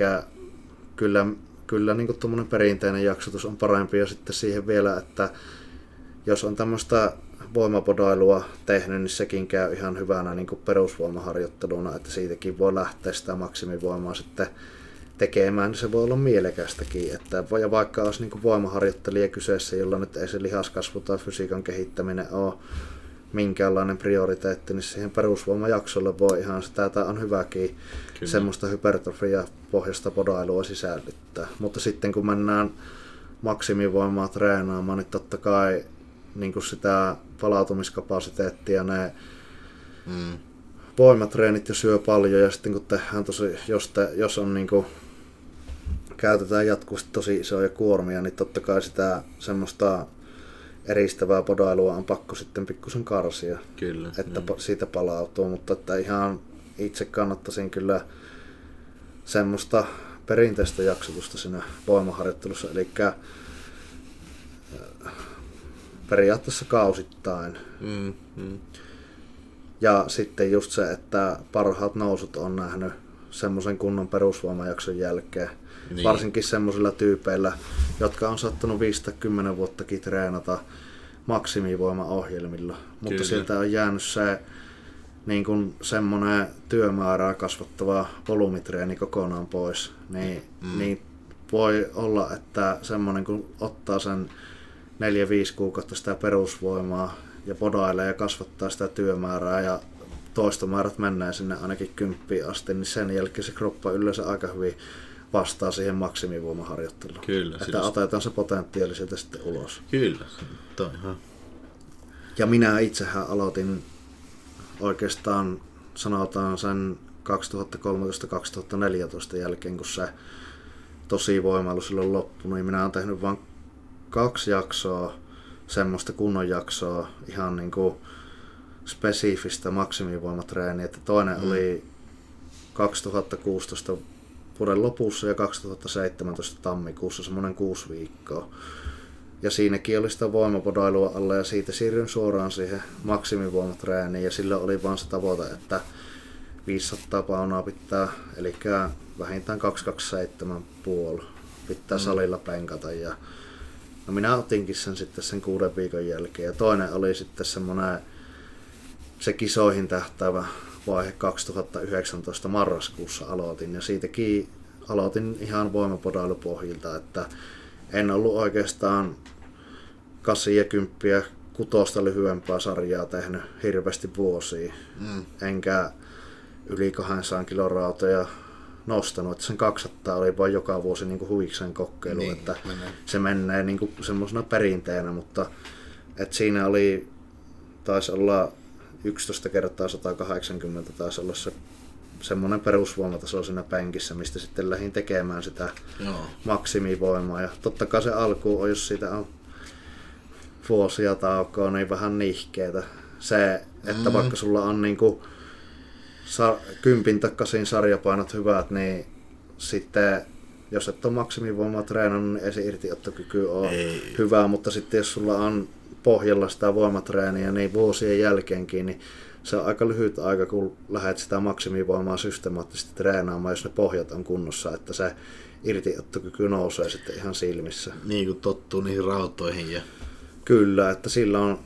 kyllä, kyllä niin kuin perinteinen jaksotus on parempi ja sitten siihen vielä, että jos on tämmöistä voimapodailua tehnyt, niin sekin käy ihan hyvänä niin kuin perusvoimaharjoitteluna, että siitäkin voi lähteä sitä maksimivoimaa sitten tekemään, niin se voi olla mielekästäkin. Että, ja vaikka olisi niin voimaharjoittelija kyseessä, jolla nyt ei se lihaskasvu tai fysiikan kehittäminen ole minkäänlainen prioriteetti, niin siihen perusvoimajaksolle voi ihan sitä, että on hyväkin Kyllä. semmoista hypertrofia pohjasta podailua sisällyttää. Mutta sitten kun mennään maksimivoimaa treenaamaan, niin totta kai niin kuin sitä palautumiskapasiteettia, ne Mm. voimatreenit jo syö paljon ja sitten kun tehdään tosi, jos, te, jos on niin kuin, käytetään jatkuvasti tosi isoja kuormia, niin totta kai sitä semmoista eristävää podailua on pakko sitten pikkusen karsia, Kyllä. että pa- siitä palautuu, mutta että ihan itse kannattaisin kyllä semmoista perinteistä jaksotusta siinä voimaharjoittelussa, eli periaatteessa kausittain. Mm. Mm. Ja sitten just se, että parhaat nousut on nähnyt semmoisen kunnon perusvoimajakson jälkeen. Niin. Varsinkin semmoisilla tyypeillä, jotka on sattunut 5-10 vuottakin treenata maksimivoimaohjelmilla. Mutta Kyllä. sieltä on jäänyt se niin kuin semmoinen työmäärää kasvattava volyymitreeni kokonaan pois. Niin, Mm. niin voi olla, että semmoinen kun ottaa sen 4-5 kuukautta sitä perusvoimaa ja podailee ja kasvattaa sitä työmäärää ja toistomäärät menee sinne ainakin kymppiin asti, niin sen jälkeen se kroppa yleensä aika hyvin vastaa siihen maksimivoimaharjoitteluun. Kyllä, Että sillä- otetaan se potentiaali sieltä sitten ulos. Kyllä. Toi ihan. Ja minä itsehän aloitin oikeastaan sanotaan sen 2013-2014 jälkeen, kun se tosi voimailu silloin loppui, niin minä olen tehnyt vain kaksi jaksoa, semmoista kunnon jaksoa, ihan niin kuin spesifistä maksimivoimatreeniä. Että toinen mm. oli 2016 vuoden lopussa ja 2017 tammikuussa semmoinen kuusi viikkoa. Ja siinäkin oli sitä voimapodailua alla ja siitä siirryin suoraan siihen maksimivoimatreeniin ja sillä oli vaan se tavoite, että 500 paunaa pitää, eli vähintään 227 puoli pitää mm. salilla penkata ja no minä otinkin sen sitten sen kuuden viikon jälkeen ja toinen oli sitten semmoinen se kisoihin tähtäävä vaihe 2019 marraskuussa aloitin ja siitäkin aloitin ihan voimapodailupohjilta, että en ollut oikeastaan 8 ja 10 kutosta lyhyempää sarjaa tehnyt hirveästi vuosia. Mm. Enkä yli 200 kilon rautoja nostanut. Että sen 200 oli vain joka vuosi niin kuin huvikseen kokeilu, Niin, että menee. se menee niin kuin semmoisena perinteenä, mutta että siinä oli, taisi olla 11 kertaa 180 taisi olla se semmoinen perusvoimataso siinä penkissä, mistä sitten lähdin tekemään sitä Joo. maksimivoimaa. Ja totta kai se alku on, jos siitä on vuosia taukoa, niin vähän nihkeetä. Se, että Mm. vaikka sulla on niinku sa- kympin takaisin sarjapainot hyvät, niin sitten jos et ole maksimivoimaa treenannut, niin ei se irtiottokyky ole Ei. hyvää, mutta sitten jos sulla on pohjalla sitä voimatreeniä, niin vuosien jälkeenkin, niin se on aika lyhyt aika, kun lähdet sitä maksimivoimaa systemaattisesti treenaamaan, jos ne pohjat on kunnossa, että se irtiottokyky nousee sitten ihan silmissä. Niin kuin tottuu niihin rautoihin ja Kyllä, että silloin,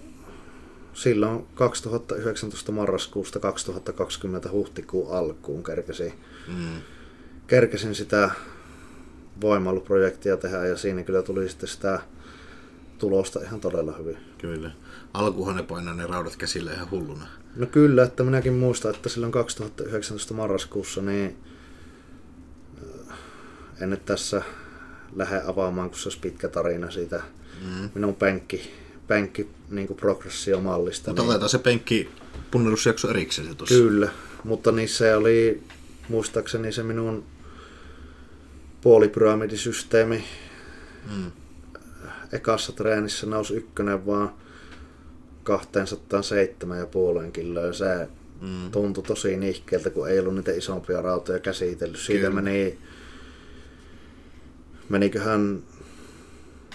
silloin 2019 marraskuusta 2020 huhtikuun alkuun kerkesin, mm. kerkesin sitä voimailuprojektia tehdä ja siinä kyllä tuli sitten sitä tulosta ihan todella hyvin. kyllä. Alkuhan ne painaa ne raudat käsillä ihan hulluna. No kyllä, että minäkin muistan, että silloin 2019 marraskuussa niin äh, en nyt tässä lähde avaamaan, kun se olisi pitkä tarina siitä Mm. minun penkki, penkki niin kuin progressiomallista. Mutta niin- otetaan se penkki punnerusjakso erikseen se tuossa. Kyllä, mutta niissä oli muistaakseni se minun puolipyramidisysteemi. Mm. Ekassa treenissä nousi ykkönen vaan 207,5 kiloa. Se Mm. tuntui tosi nihkeeltä, kun ei ollut niitä isompia rautoja käsitellyt. Siitä Kyllä. meni, meniköhän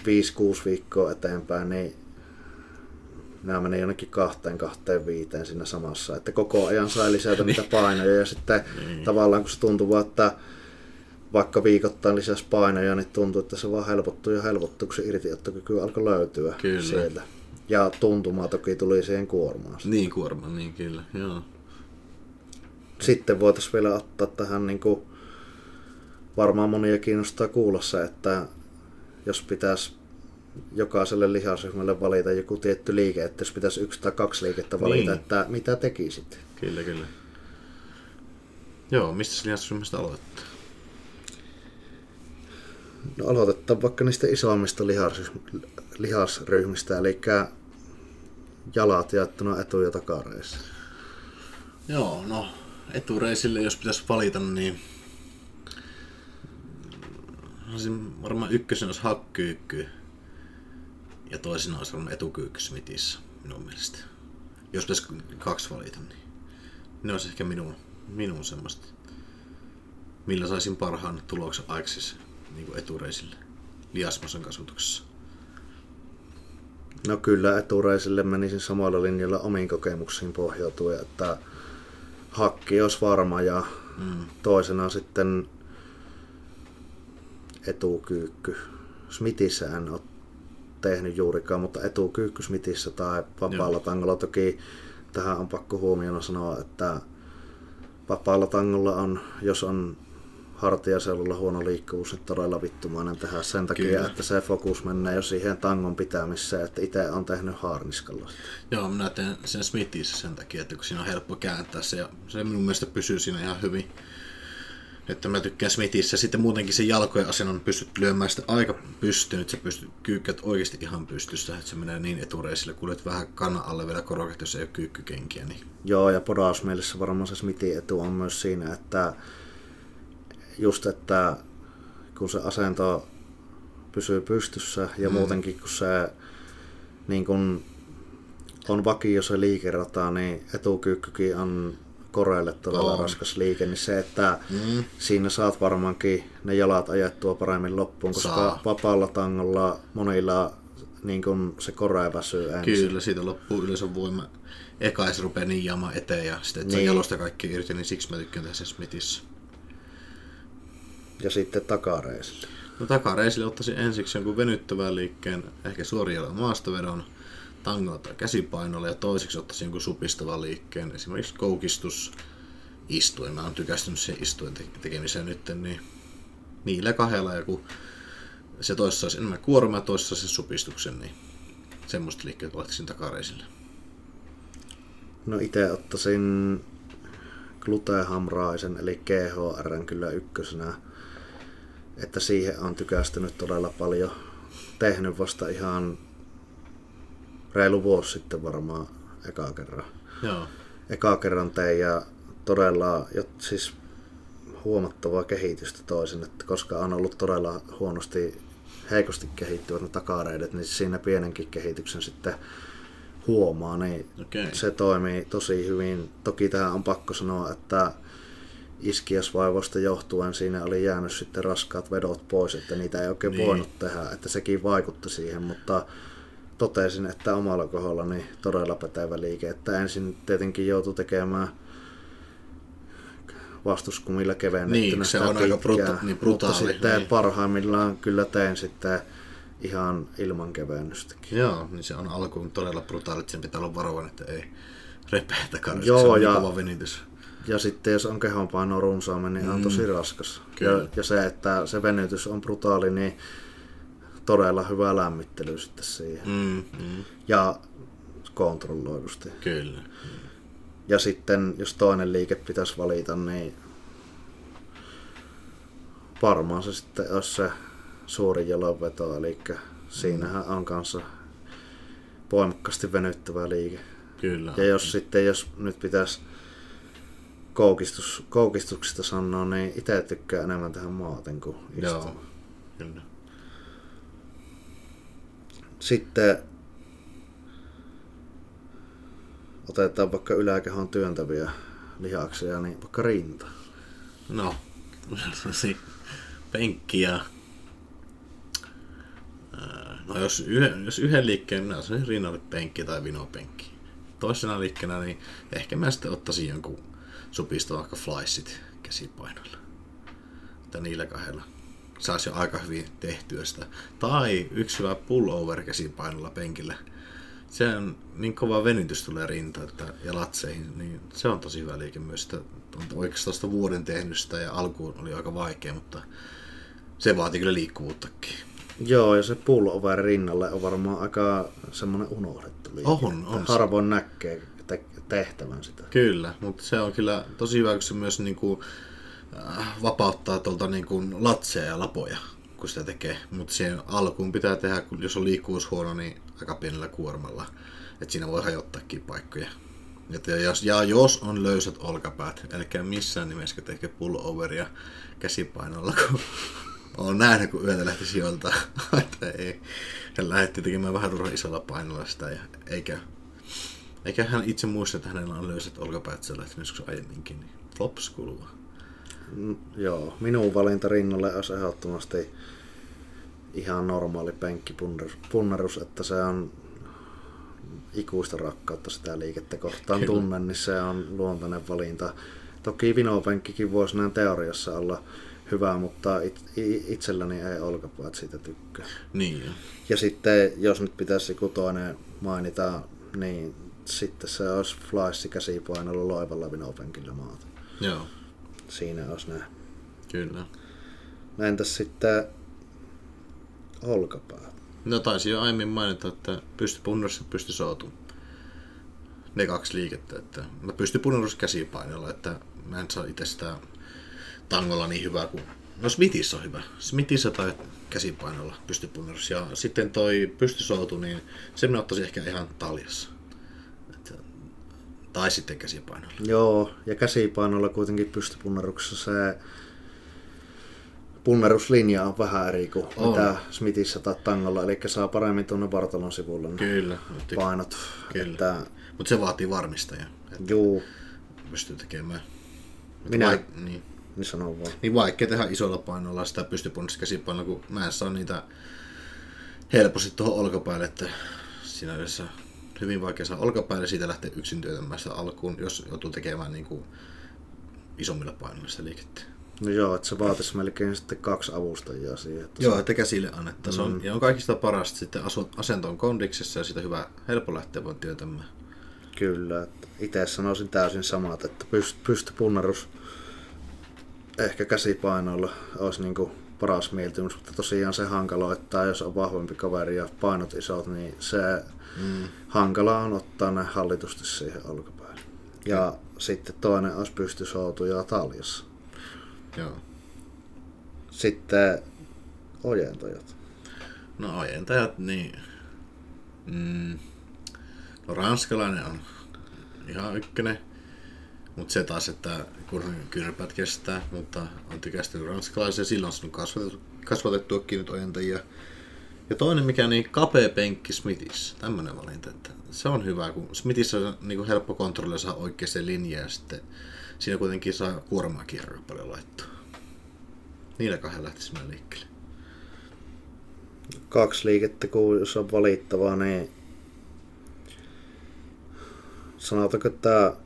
5-6 viikkoa eteenpäin, niin nämä meni jonnekin kahteen, kahteen viiteen siinä samassa. Että koko ajan sai lisätä niitä painoja ja sitten Niin. tavallaan kun se tuntuu vaan, että vaikka viikoittain lisäsi painoja, niin tuntuu, että se vaan helpottuu ja helpottuu, kun se irtiottokyky alkoi löytyä Kyllä. sieltä. Ja tuntuma toki tuli siihen kuormaan. Niin kuorma, niin kyllä. Joo. Sitten voitaisiin vielä ottaa tähän, niin kuin, varmaan monia kiinnostaa kuulla se, että jos pitäisi jokaiselle lihasryhmälle valita joku tietty liike, että jos pitäisi yksi tai kaksi liikettä valita, Niin. että mitä tekisit? Kyllä, kyllä. Joo, mistä lihasryhmästä aloittaa? No aloitetaan vaikka niistä isommista lihasryhmistä, lihasryhmistä eli jalat jaettuna etu- ja takareissa. Joo, no etureisille jos pitäisi valita, niin olisin varmaan ykkösen olisi hakkyykky ja toisena olisi varmaan etukyykky minun mielestä. Jos pitäisi kaksi valita, niin ne olisi ehkä minun, minun semmoista, millä saisin parhaan tuloksen aikaisemmin niin kuin etureisille liasmasan kasvatuksessa. No kyllä etureisille menisin samalla linjalla omiin kokemuksiin pohjautuen, että hakki olisi varma ja mm. toisena sitten etukyykky. Smithissä en ole tehnyt juurikaan, mutta etukyykky Smithissä tai vapaalla tangolla toki tähän on pakko huomioon sanoa, että vapaalla tangolla on, jos on hartiaseudulla huono liikkuvuus, niin todella vittumainen tehdä sen takia, Kyllä. että se fokus menee jo siihen tangon pitämiseen, että itse on tehnyt haarniskalla. Joo, minä teen sen Smithissä sen takia, että kun siinä on helppo kääntää se, ja se minun mielestä pysyy siinä ihan hyvin. Että mä tykkään Smithissä. Sitten muutenkin se jalkojen asennon pystyt lyömään sitä aika pystyyn, että sä pystyt kyykkät oikeasti ihan pystyssä, että se menee niin etureisille, kuljet vähän kannan alle vielä korokat, jos ei ole kyykkykenkiä. Niin... Joo, ja podausmielessä varmaan se Smithin etu on myös siinä, että just, että kun se asento pysyy pystyssä ja mm. muutenkin kun se niin kun on vakio se liikerata, niin etukyykkykin on koreille todella on. raskas liike, niin se, että mm. siinä saat varmaankin ne jalat ajettua paremmin loppuun, koska Saa. vapaalla tangolla monilla niin kun se kore väsyy ensin. Kyllä, siitä loppuu yleensä voima. Eka se rupeaa niijaamaan eteen ja sitten, että niin. jalosta kaikki irti, niin siksi mä tykkään sen Smithissä. Ja sitten takareisille. No takareisille ottaisin ensiksi jonkun venyttävän liikkeen, ehkä suorialla maastovedon, tangolla tai käsipainolla ja toiseksi ottaisin jonkun supistavan liikkeen, esimerkiksi koukistus, istuen. Mä oon tykästynyt sen istuen tekemiseen nyt, niin niillä kahdella joku se toissa olisi enemmän kuorma ja toissa se supistuksen, niin semmoista liikkeet laittaisin takareisille. No itse ottaisin glutehamraisen eli GHR kyllä ykkösenä että siihen on tykästynyt todella paljon. Tehnyt vasta ihan reilu vuosi sitten varmaan eka kerran. Joo. Eka kerran tein ja todella siis huomattavaa kehitystä toisin, että koska on ollut todella huonosti, heikosti kehittyvät ne takareidet, niin siinä pienenkin kehityksen sitten huomaa, niin okay. se toimii tosi hyvin. Toki tähän on pakko sanoa, että iskiasvaivoista johtuen siinä oli jäänyt sitten raskaat vedot pois, että niitä ei oikein niin. voinut tehdä, että sekin vaikutti siihen, mutta totesin, että omalla kohdalla niin todella pätevä liike, että ensin tietenkin joutui tekemään vastuskumilla kevennettynä niin, se on aika bruta- niin brutaali. Mutta sitten niin. parhaimmillaan kyllä tein sitten ihan ilman kevennystäkin. Joo, niin se on alkuun todella brutaali, että sen pitää olla varovainen, että ei repeä Joo, se on niin ja, kova venitys. Ja sitten jos on kehonpaino runsaammin, niin mm. on tosi raskas. Ja, ja, se, että se venytys on brutaali, niin todella hyvä lämmittely sitten siihen. Mm, mm. Ja kontrolloidusti. Kyllä. Ja sitten jos toinen liike pitäisi valita, niin varmaan se sitten olisi se suuri jalonveto, eli siinähän on kanssa voimakkaasti venyttävä liike. Kyllä. Ja jos sitten, jos nyt pitäisi koukistus, koukistuksista sanoa, niin itse tykkää enemmän tähän maaten kuin istua. Joo, kyllä. Sitten otetaan vaikka yläkehon työntäviä lihaksia, niin vaikka rinta. No, penkki ja No jos yhden, jos yhden liikkeen, minä sanoisin rinnalle penkki tai vinopenkki. Toisena liikkeenä, niin ehkä mä sitten ottaisin jonkun supista vaikka flysit käsipainoilla. Että niillä kahdella saisi jo aika hyvin tehtyä sitä. Tai yksi hyvä pullover käsipainolla penkillä. Se on niin kova venytys tulee rinta että, ja latseihin, niin se on tosi hyvä liike myös. Sitä on oikeastaan sitä vuoden tehnyt sitä ja alkuun oli aika vaikea, mutta se vaatii kyllä liikkuvuuttakin. Joo, ja se pullover rinnalle on varmaan aika semmoinen unohdettu liike. On, on. Harvoin näkee tehtävän sitä. Kyllä, mutta se on kyllä tosi hyvä, kun se myös niin kuin, äh, vapauttaa tuolta niin kuin latseja ja lapoja, kun sitä tekee. Mutta siihen alkuun pitää tehdä, kun jos on liikkuvuus huono, niin aika pienellä kuormalla. Että siinä voi hajottaakin paikkoja. Että jos, ja jos on löysät olkapäät, eli missään nimessä tehkö pulloveria käsipainolla, kun on nähnyt, kun yötä lähti sijoilta. että ei. Hän lähetti tekemään vähän turhan isolla painolla sitä, ja eikä, eikä hän itse muista, että hänellä on löysät olkapäät lähtenyt joskus aiemminkin. Niin flops kuuluu. Mm, joo, minun valinta rinnalle olisi ehdottomasti ihan normaali penkkipunnerus, että se on ikuista rakkautta sitä liikettä kohtaan Kyllä. tunnen, niin se on luontainen valinta. Toki vinopenkkikin voisi näin teoriassa olla hyvä, mutta it, itselläni ei olkapäät siitä tykkää. Niin. Ja sitten jos nyt pitäisi joku toinen mainita, niin sitten se olisi flaissi käsipainolla loivalla vinopenkillä maata. Joo. Siinä olisi näin. Kyllä. No entäs sitten olkapäät? No taisin jo aiemmin mainita, että pysty punnarissa pysty sootu. Ne kaksi liikettä. Että mä pystyn punnarissa käsipainolla, että mä en saa itse sitä tangolla niin hyvää kuin... No Smithissä on hyvä. Smithissä tai käsipainolla pystypunnarissa. Ja sitten toi pystysoutu, niin se minä ottaisin ehkä ihan taljassa. Tai sitten käsipainolla. Joo, ja käsipainolla kuitenkin pystypunnaruksessa se punneruslinja on vähän eri kuin on. mitä Smithissä tai Tangolla, eli saa paremmin tuonne vartalon sivulle Kyllä. painot. Kyllä. Että... Mutta se vaatii varmistaja. Juu. Pystyy tekemään. Minä, vaik- niin. niin sanon vaan. Niin vaikea tehdä isolla painolla sitä pystypunnista käsipainolla, kun mä en saa niitä helposti tuohon olkapäälle, että siinä yhdessä hyvin vaikea saa olkapäälle, siitä lähtee yksin työtämään sitä alkuun, jos joutuu tekemään niin kuin isommilla painoilla sitä liikettä. No joo, että se vaatisi melkein sitten kaksi avustajaa siihen. Että joo, se... että käsille annettaisiin. Mm. Ja on kaikista parasta sitten asentoon kondiksessa ja sitä hyvä, helppo lähteä voi työtämään. Kyllä, että itse sanoisin täysin samat, että pyst, pystypunnarus ehkä käsipainoilla olisi niin kuin paras mieltymys, mutta tosiaan se hankaloittaa, jos on vahvempi kaveri ja painot isot, niin se mm. hankala on ottaa ne hallitusti siihen olkapäälle. Ja mm. sitten toinen olisi pystysoutuja taljassa. Joo. Sitten ojentajat. No ojentajat, niin... Mm, no ranskalainen on ihan ykkönen. Mutta se taas, että kun kyrpät kestää, mutta on tykästynyt ranskalaisia, silloin on kasvatettu, kasvatettuakin nyt ojentajia. Ja toinen mikä, niin kapea penkki Smithissä, tämmöinen valinta. Että se on hyvä, kun Smithissä on niin kuin helppo kontrolloida saa oikeaan linjaan ja sitten siinä kuitenkin saa kuormaa kierroa paljon laittaa. Niillä kahden lähtisi mennä liikkeelle. Kaksi liikettä, kun jos on valittavaa, niin sanotaanko, että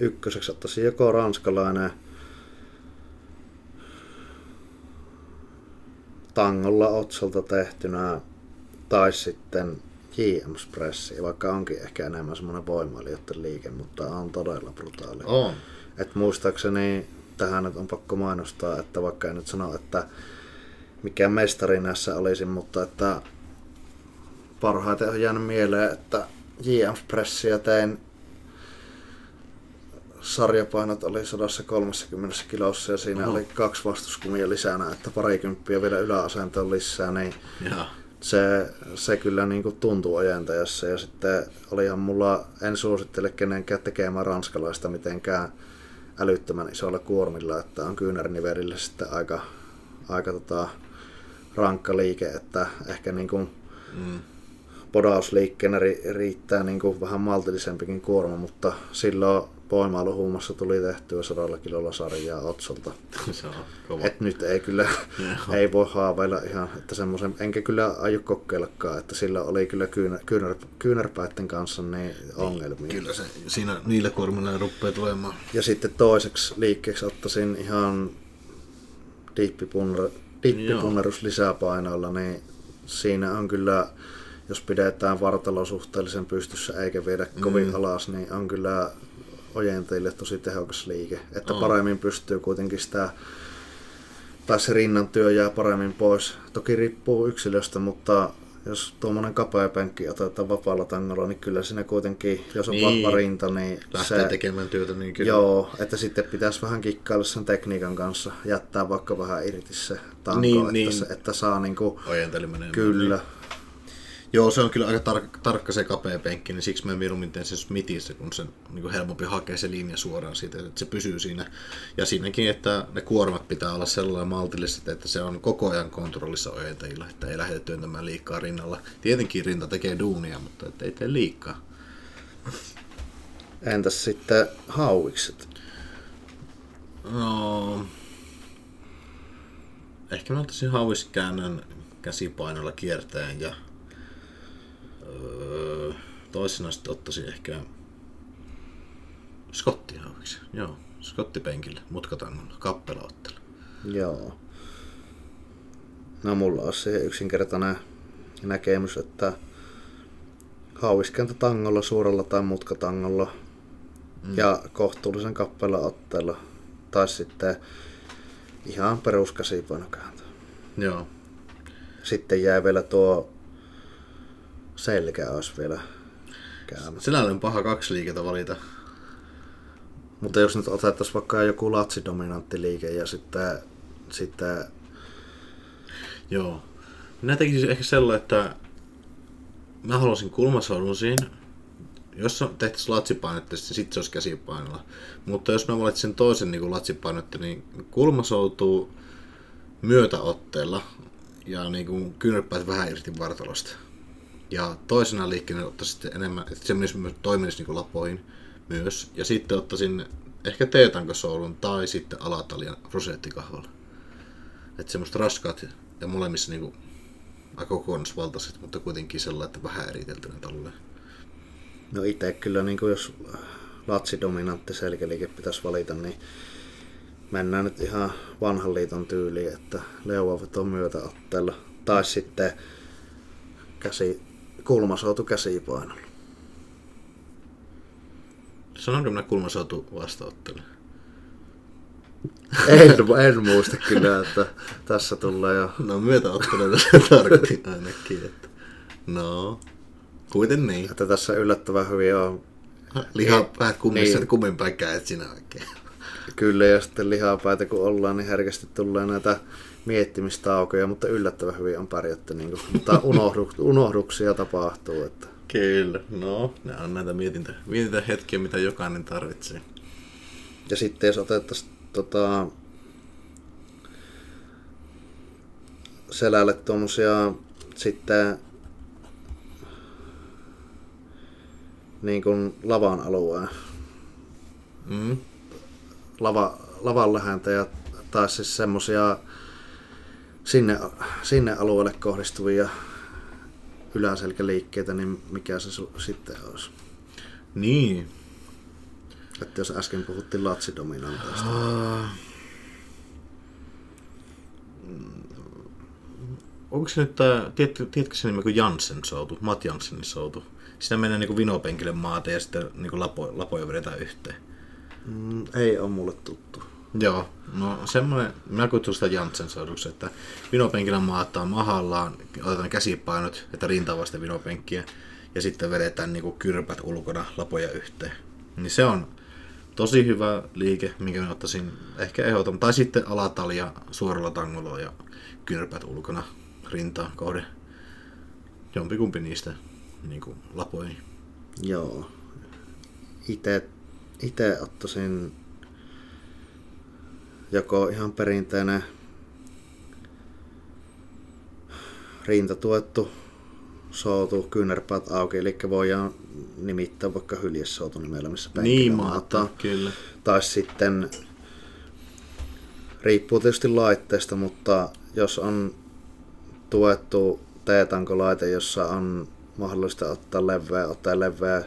ykköseksi ottaisi joko ranskalainen tangolla otsalta tehtynä tai sitten JM Spressi, vaikka onkin ehkä enemmän semmoinen voimailijoiden liike, mutta on todella brutaali. On. Et muistaakseni tähän nyt on pakko mainostaa, että vaikka en nyt sano, että mikä mestari näissä olisi, mutta että parhaiten on jäänyt mieleen, että JM Pressia tein sarjapainot oli 130 kilossa ja siinä Oho. oli kaksi vastuskumia lisänä, että parikymppiä vielä yläasentoon lisää, niin ja. se, se kyllä niin kuin tuntuu ojentajassa. Ja sitten olihan mulla, en suosittele kenenkään tekemään ranskalaista mitenkään älyttömän isolla kuormilla, että on kyynärnivelillä sitten aika, aika tota, rankka liike, että ehkä niin kuin mm. podausliikkeenä riittää niin kuin vähän maltillisempikin kuorma, mutta silloin voimailuhuumassa tuli tehtyä sadalla kilolla sarjaa Otsolta. Se on kova. Et nyt ei kyllä, ei voi haaveilla ihan, että semmoisen, enkä kyllä aio kokeillakaan, että sillä oli kyllä kyynär, kyynär, kyynärpäitten kanssa niin ongelmia. Kyllä se, siinä niillä kuormilla rupeaa tulemaan. Ja sitten toiseksi liikkeeksi ottaisin ihan diippipunnerus lisäpainoilla, niin siinä on kyllä, jos pidetään vartalo suhteellisen pystyssä eikä viedä kovin mm. alas, niin on kyllä ojentajille tosi tehokas liike. Että oh. paremmin pystyy kuitenkin sitä, tai se rinnan työ jää paremmin pois. Toki riippuu yksilöstä, mutta jos tuommoinen kapea penkki otetaan vapaalla tangolla, niin kyllä siinä kuitenkin, jos on niin. vahva rinta, niin Lähtee se, tekemään työtä, niin kyllä. Joo, että sitten pitäisi vähän kikkailla sen tekniikan kanssa, jättää vaikka vähän irti se tanko, niin, että, niin. Se, että saa niinku... Kyllä. Niin. Joo, se on kyllä aika tar- tarkka se kapea penkki, niin siksi mä mieluummin teen sen Smithissä, kun se niin helpompi hakea se linja suoraan siitä, että se pysyy siinä. Ja siinäkin, että ne kuormat pitää olla sellainen maltilliset, että se on koko ajan kontrollissa ojentajilla, että ei lähde työntämään liikaa rinnalla. Tietenkin rinta tekee duunia, mutta ei tee liikaa. Entäs sitten hauikset? No, ehkä mä ottaisin hauiskäännön käsipainolla kiertäen ja öö, toisena sitten ottaisin ehkä skottihauiksi. Joo, skottipenkille, mutkatangolla, kappelaottelu. Joo. No mulla on se yksinkertainen näkemys, että hauiskenta tangolla, suurella tai mutkatangolla mm. ja kohtuullisen kappelaotteella tai sitten ihan peruskäsipainokääntö. Joo. Sitten jää vielä tuo selkä olisi vielä käynyt. Sinä on paha kaksi liikettä valita. Mutta jos nyt otettaisiin vaikka joku latsidominantti liike ja sitten, sitten Joo. Minä tekisin ehkä sellainen, että mä haluaisin kulmasoudun siinä. Jos tehtäisiin latsipainetta, niin sitten se olisi käsipainolla. Mutta jos mä valitsin toisen niin latsipainetta, niin kulma soutuu myötäotteella ja niin kuin kyynärpäät vähän irti vartalosta. Ja toisena liikkeenä ottaisin sitten enemmän, että se myös toimisi niin lapoihin myös. Ja sitten ottaisin ehkä teetankosoulun tai sitten alatalian rosettikahvalla. Että semmoista raskaat ja molemmissa niin kuin, aika kokonaisvaltaiset, mutta kuitenkin sellainen, että vähän eriteltynä tolleen. No itse kyllä, niin kuin jos latsidominantti selkäliike pitäisi valita, niin mennään nyt ihan vanhan liiton tyyliin, että leuavat on myötäotteella. Tai sitten käsi, kulmasoutu käsipainolla. Sanonko minä kulmasoutu vastaottelu? En, en muista kyllä, että tässä tulee jo... No myötäottelu se tarkoitti ainakin, että... No, kuiten niin. Että tässä yllättävän hyvin on... Lihapäät kummissa, niin. kummin päin sinä oikein. Kyllä, ja sitten lihapäitä kun ollaan, niin herkästi tulee näitä miettimistaukoja, mutta yllättävän hyvin on pärjätty. Niin kuin, mutta unohdu, unohduksia tapahtuu. Että. Kyllä, no, nämä on näitä mietintä, mietintä hetkiä, mitä jokainen tarvitsee. Ja sitten jos otettaisiin tota, selälle tuommoisia sitten niin kuin lavan alueen. Mm. Lava, lavan lähäntä ja taas siis semmosia sinne, sinne alueelle kohdistuvia yläselkäliikkeitä, niin mikä se su- sitten olisi? Niin. Että jos äsken puhuttiin latsidominanteista. Uh, onko se nyt tämä, tiedätkö, tiedätkö se nimi kuin Janssen soutu, Matt Janssenin soutu? Siinä menee niin vinopenkille maata ja sitten niin lapo, lapoja vedetään yhteen. Mm, ei ole mulle tuttu. Joo, no semmoinen, minä kutsun sitä Janssen souduksi, että vinopenkillä maataa mahallaan, otetaan käsipainot, että rintaa vasta vinopenkkiä ja sitten vedetään niin kyrpät ulkona lapoja yhteen. Niin se on tosi hyvä liike, minkä mä ottaisin ehkä ehdoton. Tai sitten alatalia suoralla tangolla ja kyrpät ulkona rintaan kohde. Jompikumpi niistä niin kuin lapoihin. Joo. Ite ottaisin joko ihan perinteinen rintatuettu soutu, kyynärpäät auki, eli voidaan nimittää vaikka hyljesoutu nimellä, missä niin, maata, kyllä. Tai sitten, riippuu tietysti laitteesta, mutta jos on tuettu T-tankolaite, jossa on mahdollista ottaa leveä, ottaa leveä,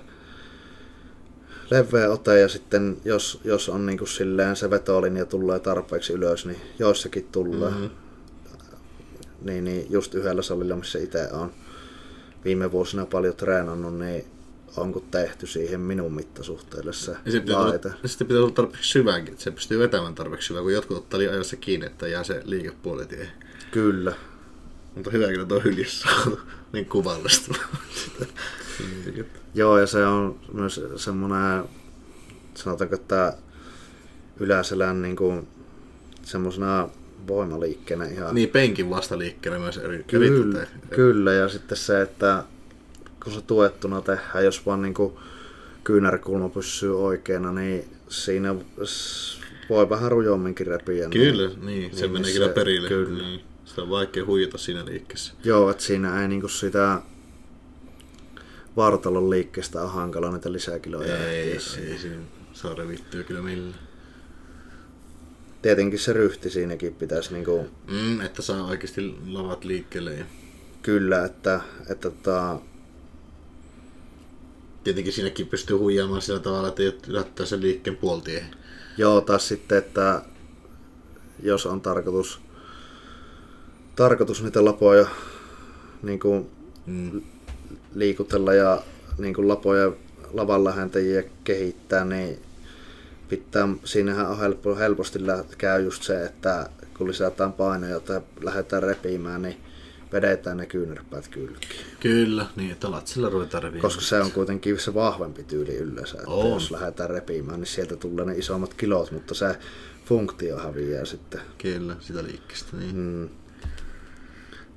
leveä ote ja sitten jos, jos on niin kuin silleen se vetolinja tulee tarpeeksi ylös, niin joissakin tulee. Mm-hmm. Niin, niin just yhdellä salilla, missä itse on viime vuosina paljon treenannut, niin onko tehty siihen minun mittasuhteelle se, ja se pitää laite. Olla, sitten pitää olla tarpeeksi syväänkin, että se pystyy vetämään tarpeeksi syvään, kun jotkut ottaa liian ajoissa kiinni, että jää se liikepuoletie. Kyllä. Mutta hyvä kyllä tuo hyljessä niin kuvallista. Joo, ja se on myös semmoinen, sanotaanko, että yläselän niin kuin, semmoisena voimaliikkeenä ihan. Niin, penkin vastaliikkeenä myös eri, kyllä, eri kyllä, ja sitten se, että kun se tuettuna tehdään, jos vaan niinku kyynärkulma pysyy oikeana, niin siinä voi vähän rujomminkin repiä. Kyllä, niin, niin, se niin menee kyllä perille. kyllä. Niin. Sitä on vaikea huijata siinä liikkeessä. Joo, että siinä ei niinku sitä vartalon liikkeestä ole hankala niitä lisäkiloja Ei, etsiä. ei siinä saa revittyä kyllä millään. Tietenkin se ryhti siinäkin pitäisi niinku, Mm, että saa oikeasti lavat liikkeelle. Ja kyllä, että, että tota, tietenkin siinäkin pystyy huijaamaan sillä tavalla, että jättää sen liikkeen puoltien. Joo, taas sitten, että jos on tarkoitus, tarkoitus niitä lapoja niin kuin Mm. Liikutella ja niin kuin lapoja lavan lähentäjiä kehittää, niin pitää, siinähän on helppo, helposti käy just se, että kun lisätään painoja tai lähdetään repimään, niin vedetään ne kyynärpäät kylkiin. Kyllä, niin että latsilla ruvetaan reviämään. Koska se on kuitenkin se vahvempi tyyli yleensä, että On. jos lähdetään repimään, niin sieltä tulee ne isommat kilot, mutta se funktio häviää sitten. Kyllä, sitä liikkeestä. Niin. Mm.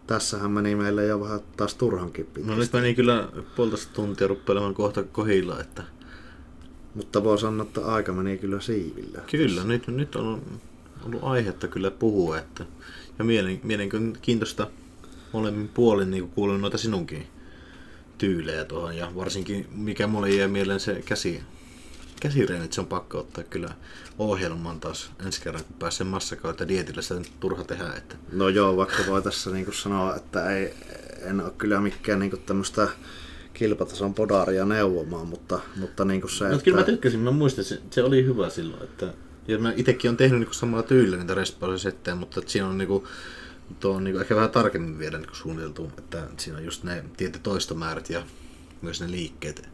Tässähän meni meille jo vähän taas turhankin pitkä. No nyt meni kyllä puolitoista tuntia ruppelemaan kohta kohilla, että Mutta voi sanoa, että aika meni kyllä siivillä. kyllä, nyt, nyt on ollut aihetta kyllä puhua, että ja mielen, mielenkiintoista molemmin puolin niin kuulun noita sinunkin tyylejä tuohon ja varsinkin mikä mulle jäi mieleen se käsi, käsireenit, se on pakko ottaa kyllä ohjelmaan taas ensi kerran, kun pääsee massakautta dietillä, sitä nyt turha tehdä, että No joo, vaikka voi tässä niinku sanoa, että ei, en ole kyllä mikään niinku tämmöistä kilpatason podaria neuvomaan, mutta, mutta niinku se, No, kyllä mä tykkäsin, mä muistin, se, se oli hyvä silloin, että ja mä itekin on tehnyt niinku samalla tyylillä niitä respausesettejä, mutta että siinä on niinku, tuo on niinku ehkä vähän tarkemmin vielä niinku suunniteltu, että siinä on just ne tietyt toistomäärät ja myös ne liikkeet.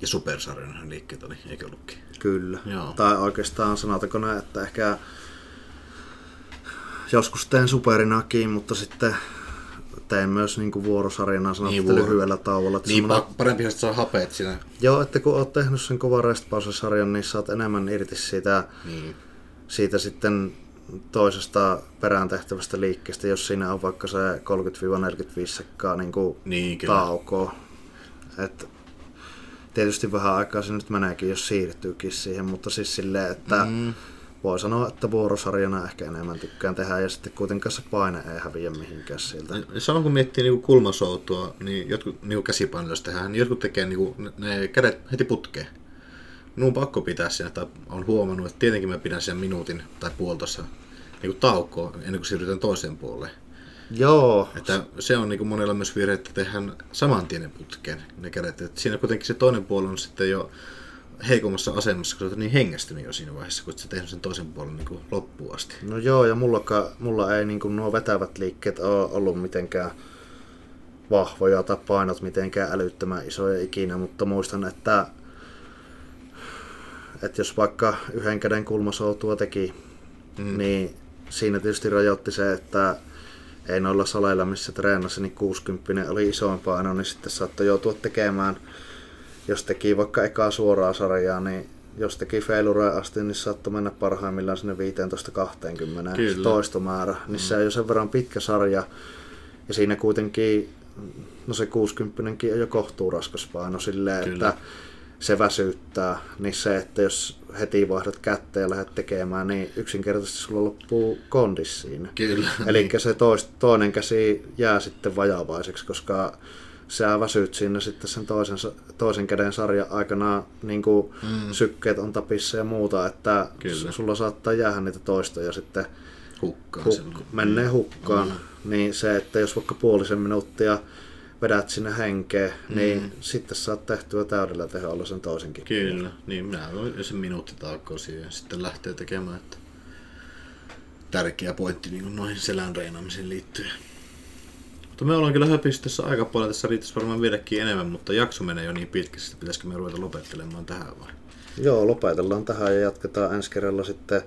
Ja supersarjan liikkeet oli, eikö ollutkin? Kyllä. Joo. Tai oikeastaan sanotaanko näin, että ehkä joskus teen superinakin, mutta sitten teen myös niinku vuorosarjana sanottu vuoro- lyhyellä tauolla. Että Niin, semmoinen- pa- parempi, että saa hapeet siinä. Joo, että kun oot tehnyt sen kovan restpausesarjan, niin saat enemmän irti siitä, Niin. siitä sitten toisesta perään tehtävästä liikkeestä, jos siinä on vaikka se 30-45 sekkaa niin kuin Niin, kyllä. taukoa. Et tietysti vähän aikaa se nyt meneekin, jos siirtyykin siihen, mutta siis silleen, että Mm. voi sanoa, että vuorosarjana ehkä enemmän tykkään tehdä ja sitten kuitenkaan se paine ei häviä mihinkään siltä. Se on kun miettii niinku kulmasoutua, niin jotkut niinku käsipainoilla tehdään, niin jotkut tekee niinku, ne- ne kädet heti putkeen. Minun on pakko pitää siinä, tai on huomannut, että tietenkin mä pidän sen minuutin tai puolitoista niinku taukoa ennen kuin siirrytään toiseen puoleen. Joo, Että se on niinku monella myös virhe, että tehdään saman tien ne putkeen ne kädet. Et siinä kuitenkin se toinen puoli on sitten jo heikommassa asemassa, kun sä oot niin hengästynyt jo siinä vaiheessa, kun sä tehnyt sen toisen puolen niinku loppuun asti. No joo, ja mulla, mulla ei niin nuo vetävät liikkeet ole ollut mitenkään vahvoja tai painot mitenkään älyttömän isoja ikinä, mutta muistan, että, että jos vaikka yhden käden kulmasoutua teki, mm. niin siinä tietysti rajoitti se, että ei noilla saleilla, missä treenasi, niin 60 oli isoin paino, niin sitten saattoi joutua tekemään, jos teki vaikka ekaa suoraa sarjaa, niin jos teki feilureja asti, niin saattoi mennä parhaimmillaan sinne 15-20 Kyllä. toistomäärä. Niin se on jo sen verran pitkä sarja. Ja siinä kuitenkin, no se 60 on jo kohtuu raskas paino silleen, Kyllä. että se väsyttää. Niin se, että jos heti vaihdat kättä ja lähdet tekemään, niin yksinkertaisesti sulla loppuu kondis siinä. Kyllä. Eli se tois, toinen käsi jää sitten vajavaiseksi, koska sä väsyt siinä sitten sen toisen, toisen käden sarjan aikana niin kuin mm. sykkeet on tapissa ja muuta, että Kyllä. sulla saattaa jäädä niitä toistoja sitten Hukkaan huk- menee hukkaan. Mm. Niin se, että jos vaikka puolisen minuuttia vedät sinne henkeä, mm. niin sitten saat tehtyä täydellä teholla sen toisenkin. Kyllä, niin minä voin sen minuuttitaukoa siihen ja sitten lähtee tekemään, että tärkeä pointti niin noihin selän reenaamiseen liittyen. Mutta me ollaan kyllä höpistä tässä aika paljon, tässä riittäisi varmaan viedäkin enemmän, mutta jakso menee jo niin pitkästi, että pitäisikö me ruveta lopettelemaan tähän vai? Joo, lopetellaan tähän ja jatketaan ensi kerralla sitten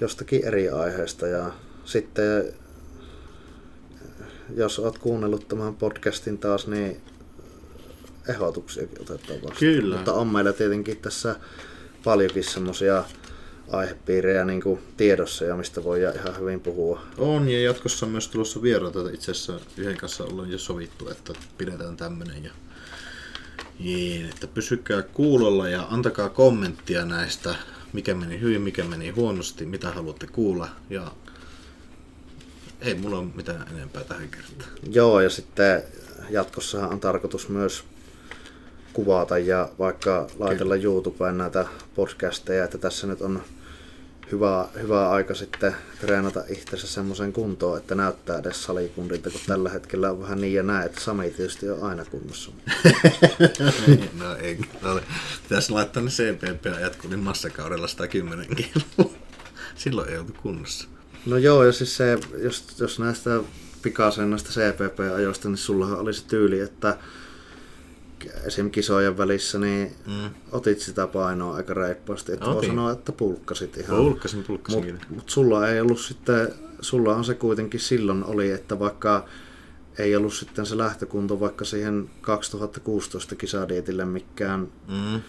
jostakin eri aiheesta. Ja sitten, jos oot kuunnellut tämän podcastin taas, niin ehdotuksiakin otetaan vastaan. Kyllä. Mutta on meillä tietenkin tässä paljonkin semmosia aihepiirejä niin kuin tiedossa ja mistä voi ihan hyvin puhua. On, ja jatkossa on myös tulossa vieraita. Itse asiassa yhden kanssa ollaan jo sovittu, että pidetään tämmönen. Ja... Niin, että pysykää kuulolla ja antakaa kommenttia näistä, mikä meni hyvin, mikä meni huonosti, mitä haluatte kuulla. Ja ei mulla ole mitään enempää tähän kertaan. Joo, ja sitten jatkossahan on tarkoitus myös kuvata ja vaikka laitella Kyllä. YouTubeen näitä podcasteja, että tässä nyt on hyvä, hyvä aika sitten treenata itsensä semmoisen kuntoon, että näyttää edes salikundilta, kun tällä hetkellä on vähän niin ja näin, että Sami tietysti on aina kunnossa. no ei, no, pitäisi laittaa ne CPP-ajat, kun niin massakaudella 110 kiloa. Silloin ei ollut kunnossa. No joo, ja siis se, jos, jos näistä pikaisen näistä CPP-ajoista, niin sullahan oli se tyyli, että esim. kisojen välissä, niin mm. otit sitä painoa aika reippaasti. Että voi sanoa, että pulkkasit ihan. Pulkkasin, pulkkasin. Mutta mut sulla ei ollut sitten, sulla on se kuitenkin silloin oli, että vaikka ei ollut sitten se lähtökunto vaikka siihen 2016 kisadietille mikään mm.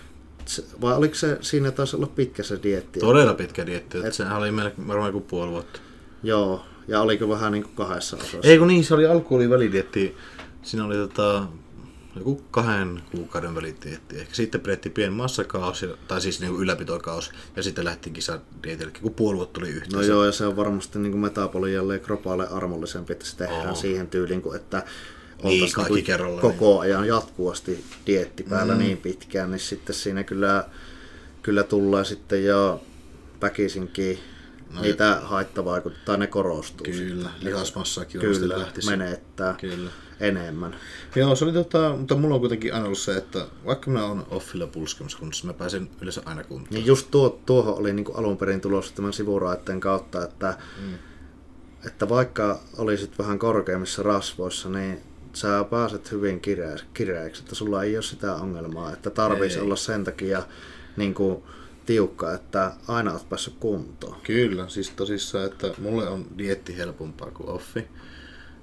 Vai oliko se, siinä taisi olla pitkä se dietti? Todella pitkä dietti, Et, sehän oli meillä varmaan kuin puoli vuotta. Joo, ja oliko vähän niin kuin kahdessa osassa? Ei kun niin, se oli alku oli välidietti. Siinä oli tota, joku kahden kuukauden välitietti. Ehkä sitten pidettiin pieni massakaus, tai siis niin ylläpitokaus, ja sitten lähtiin kisadietille, kun puoli vuotta tuli yhteensä. No joo, ja se on varmasti niin kuin metabolialle ja kropaalle armollisempi, että se tehdään oh. siihen tyyliin, kuin että niin, kaikki niin kerralla, koko ajan jatkuvasti dietti päällä mm. niin pitkään, niin sitten siinä kyllä, kyllä tulee sitten jo väkisinkin no, niitä haittavaikuttaa, ne korostuu. Kyllä, lihasmassakin kyllä, lähtisi. menettää kyllä. enemmän. Joo, se oli tota, mutta mulla on kuitenkin aina ollut se, että vaikka mä oon offilla pulskemassa kunnossa, mä pääsen yleensä aina kuntoon. Niin just tuo, tuohon oli niin alun perin tulossa tämän sivuraitteen kautta, että, mm. että vaikka olisit vähän korkeimmissa rasvoissa, niin sä pääset hyvin kireäksi, kireäksi, että sulla ei ole sitä ongelmaa, että tarvitsisi olla sen takia niin kuin, tiukka, että aina olet päässyt kuntoon. Kyllä, siis tosissaan, että mulle on dietti helpompaa kuin offi.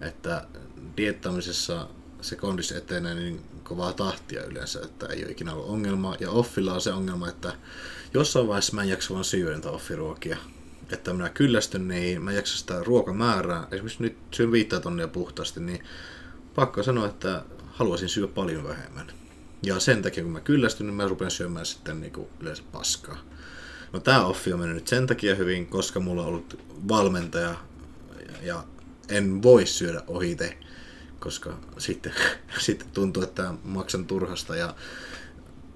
Että diettamisessa se kondis etenee niin kovaa tahtia yleensä, että ei ole ikinä ollut ongelmaa. Ja offilla on se ongelma, että jossain vaiheessa mä en jaksa vaan syödä niitä offiruokia. Että minä kyllästyn, niin mä jaksa sitä ruokamäärää. Esimerkiksi nyt syön viittä tonnia puhtaasti, niin pakko sanoa, että haluaisin syödä paljon vähemmän. Ja sen takia, kun mä kyllästyn, niin mä rupean syömään sitten niin kuin yleensä paskaa. No tää offi on mennyt nyt sen takia hyvin, koska mulla on ollut valmentaja ja en voi syödä ohite, koska sitten, sitten tuntuu, että maksan turhasta ja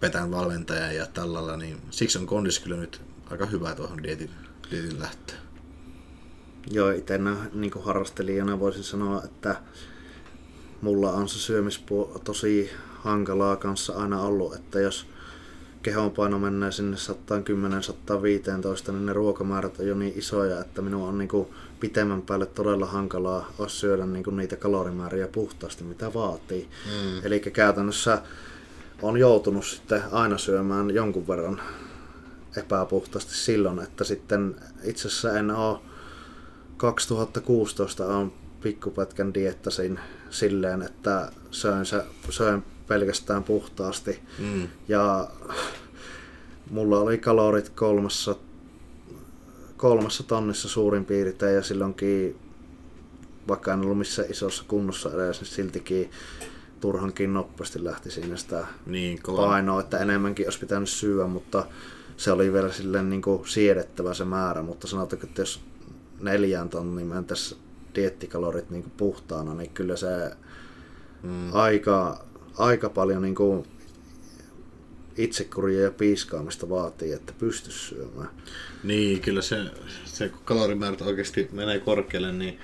petän valmentajan ja tällä niin siksi on kondis kyllä nyt aika hyvä tuohon dietin, dietin lähtöön. Joo, itse niin harrastelijana voisin sanoa, että mulla on se syömispuoli tosi hankalaa kanssa aina ollut, että jos kehonpaino menee sinne 110-115, niin ne ruokamäärät on jo niin isoja, että minun on niinku pitemmän päälle todella hankalaa olisi syödä niinku niitä kalorimääriä puhtaasti, mitä vaatii. Mm. Eli käytännössä on joutunut sitten aina syömään jonkun verran epäpuhtaasti silloin, että sitten itse asiassa en ole 2016 on pikkupätkän diettasin silleen, että söin, se, söin pelkästään puhtaasti. Mm. Ja mulla oli kalorit kolmassa, kolmassa tonnissa suurin piirtein ja silloinkin, vaikka en ollut missään isossa kunnossa edes, niin siltikin turhankin nopeasti lähti sinne sitä niin, painoa, että enemmänkin olisi pitänyt syödä, mutta se oli vielä silleen niin kuin siedettävä se määrä, mutta sanotaanko, että jos neljään tonniin mentäisiin diettikalorit niin kuin puhtaana, niin kyllä se mm. aika aika paljon niin kuin itsekuria ja piiskaamista vaatii, että pystyisi syömään. Niin, kyllä se, se kun kalorimäärät oikeasti menee korkealle, niin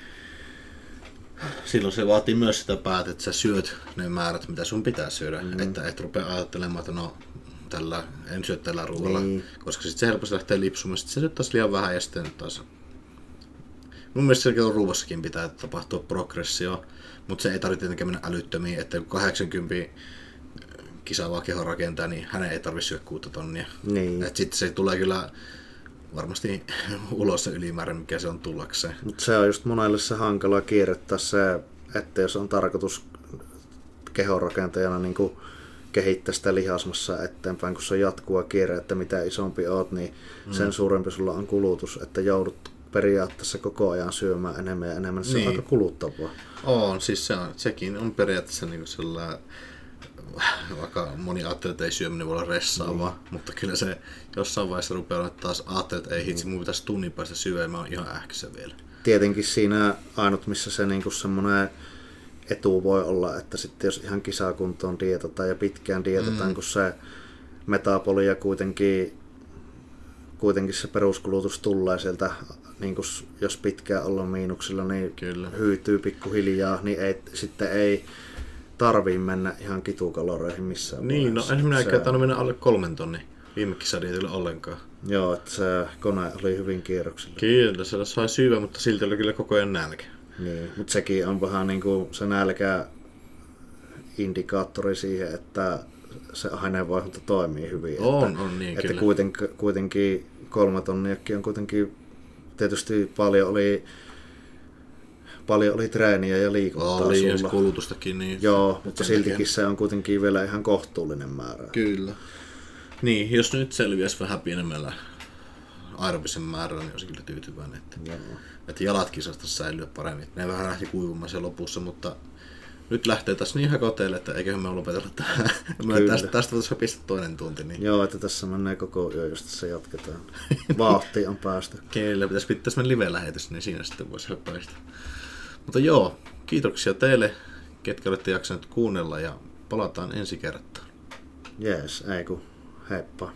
silloin se vaatii myös sitä päät, että sä syöt ne määrät, mitä sun pitää syödä. Mm. Että et rupea ajattelemaan, että no tällä, en syö tällä ruoalla, niin. koska sitten se helposti lähtee lipsumaan. Sitten se syö taas liian vähän ja sitten taas... Mun mielestä selkeä ruuassakin pitää tapahtua progressio mutta se ei tarvitse tietenkään mennä älyttömiin, että kun 80 kisaavaa kehon rakentaa, niin hänen ei tarvitse syödä kuutta tonnia. Niin. Et sitten se tulee kyllä varmasti ulos se ylimäärä, mikä se on tullakseen. Mut se on just monelle se hankala kierrättää se, että jos on tarkoitus kehonrakentajana niin kuin kehittää sitä lihasmassa eteenpäin, kun se on jatkuva kierre, että mitä isompi oot, niin mm. sen suurempi sulla on kulutus, että joudut periaatteessa koko ajan syömään enemmän ja enemmän, se niin. on aika kuluttavaa. On, siis se on, sekin on periaatteessa niin kuin sellainen vaikka moni ajattelee, että ei syöminen voi olla ressaavaa, mm. mutta kyllä se jossain vaiheessa rupeaa olla taas ajattelee, että ei hitsi, mm. mun pitäisi tunnin päästä syömään, mä oon ihan ähkyssä vielä. Tietenkin siinä ainut, missä se niinku semmoinen etu voi olla, että sitten jos ihan kisakuntoon dietataan ja pitkään dietataan, mm. kun se metabolia kuitenkin, kuitenkin se peruskulutus tulee sieltä, niin kun jos pitkään ollaan miinuksilla, niin Kyllä. hyytyy pikkuhiljaa, niin ei, sitten ei tarvii mennä ihan kitukaloreihin missään Niin, no en minäkään se... mennä alle kolmen tonnin viime kisadietille ollenkaan. Joo, että se kone oli hyvin kierroksilla. Kyllä, se sai syyvä, mutta silti oli kyllä koko ajan nälkä. Niin, mutta sekin on vähän niin kuin se nälkä indikaattori siihen, että se aineenvaihdunta toimii hyvin. On, että, on niin että kyllä. Kuitenkin, kuitenkin kolme tonniakin on kuitenkin tietysti paljon oli paljon oli treeniä ja liikuntaa oli, sulla. ja kulutustakin. Niin Joo, mutta siltikin se on kuitenkin vielä ihan kohtuullinen määrä. Kyllä. Niin, jos nyt selviäisi vähän pienemmällä aerobisen määrällä, niin olisi kyllä tyytyväinen. Että, Joo. että jalatkin saattaisi säilyä paremmin. Ne vähän lähti kuivumaan se lopussa, mutta nyt lähtee tässä niin hakoteille, että eiköhän me lopetella tähän. tästä, tästä voitaisiin pistää toinen tunti. Niin. Joo, että tässä menee koko yö, jos tässä jatketaan. Vauhti on päästy. Kyllä, pitäisi pitää semmoinen live-lähetys, niin siinä sitten voisi höppäistä. Mutta joo, kiitoksia teille, ketkä olette jaksaneet kuunnella ja palataan ensi kertaa. Jees, ei kun heippa.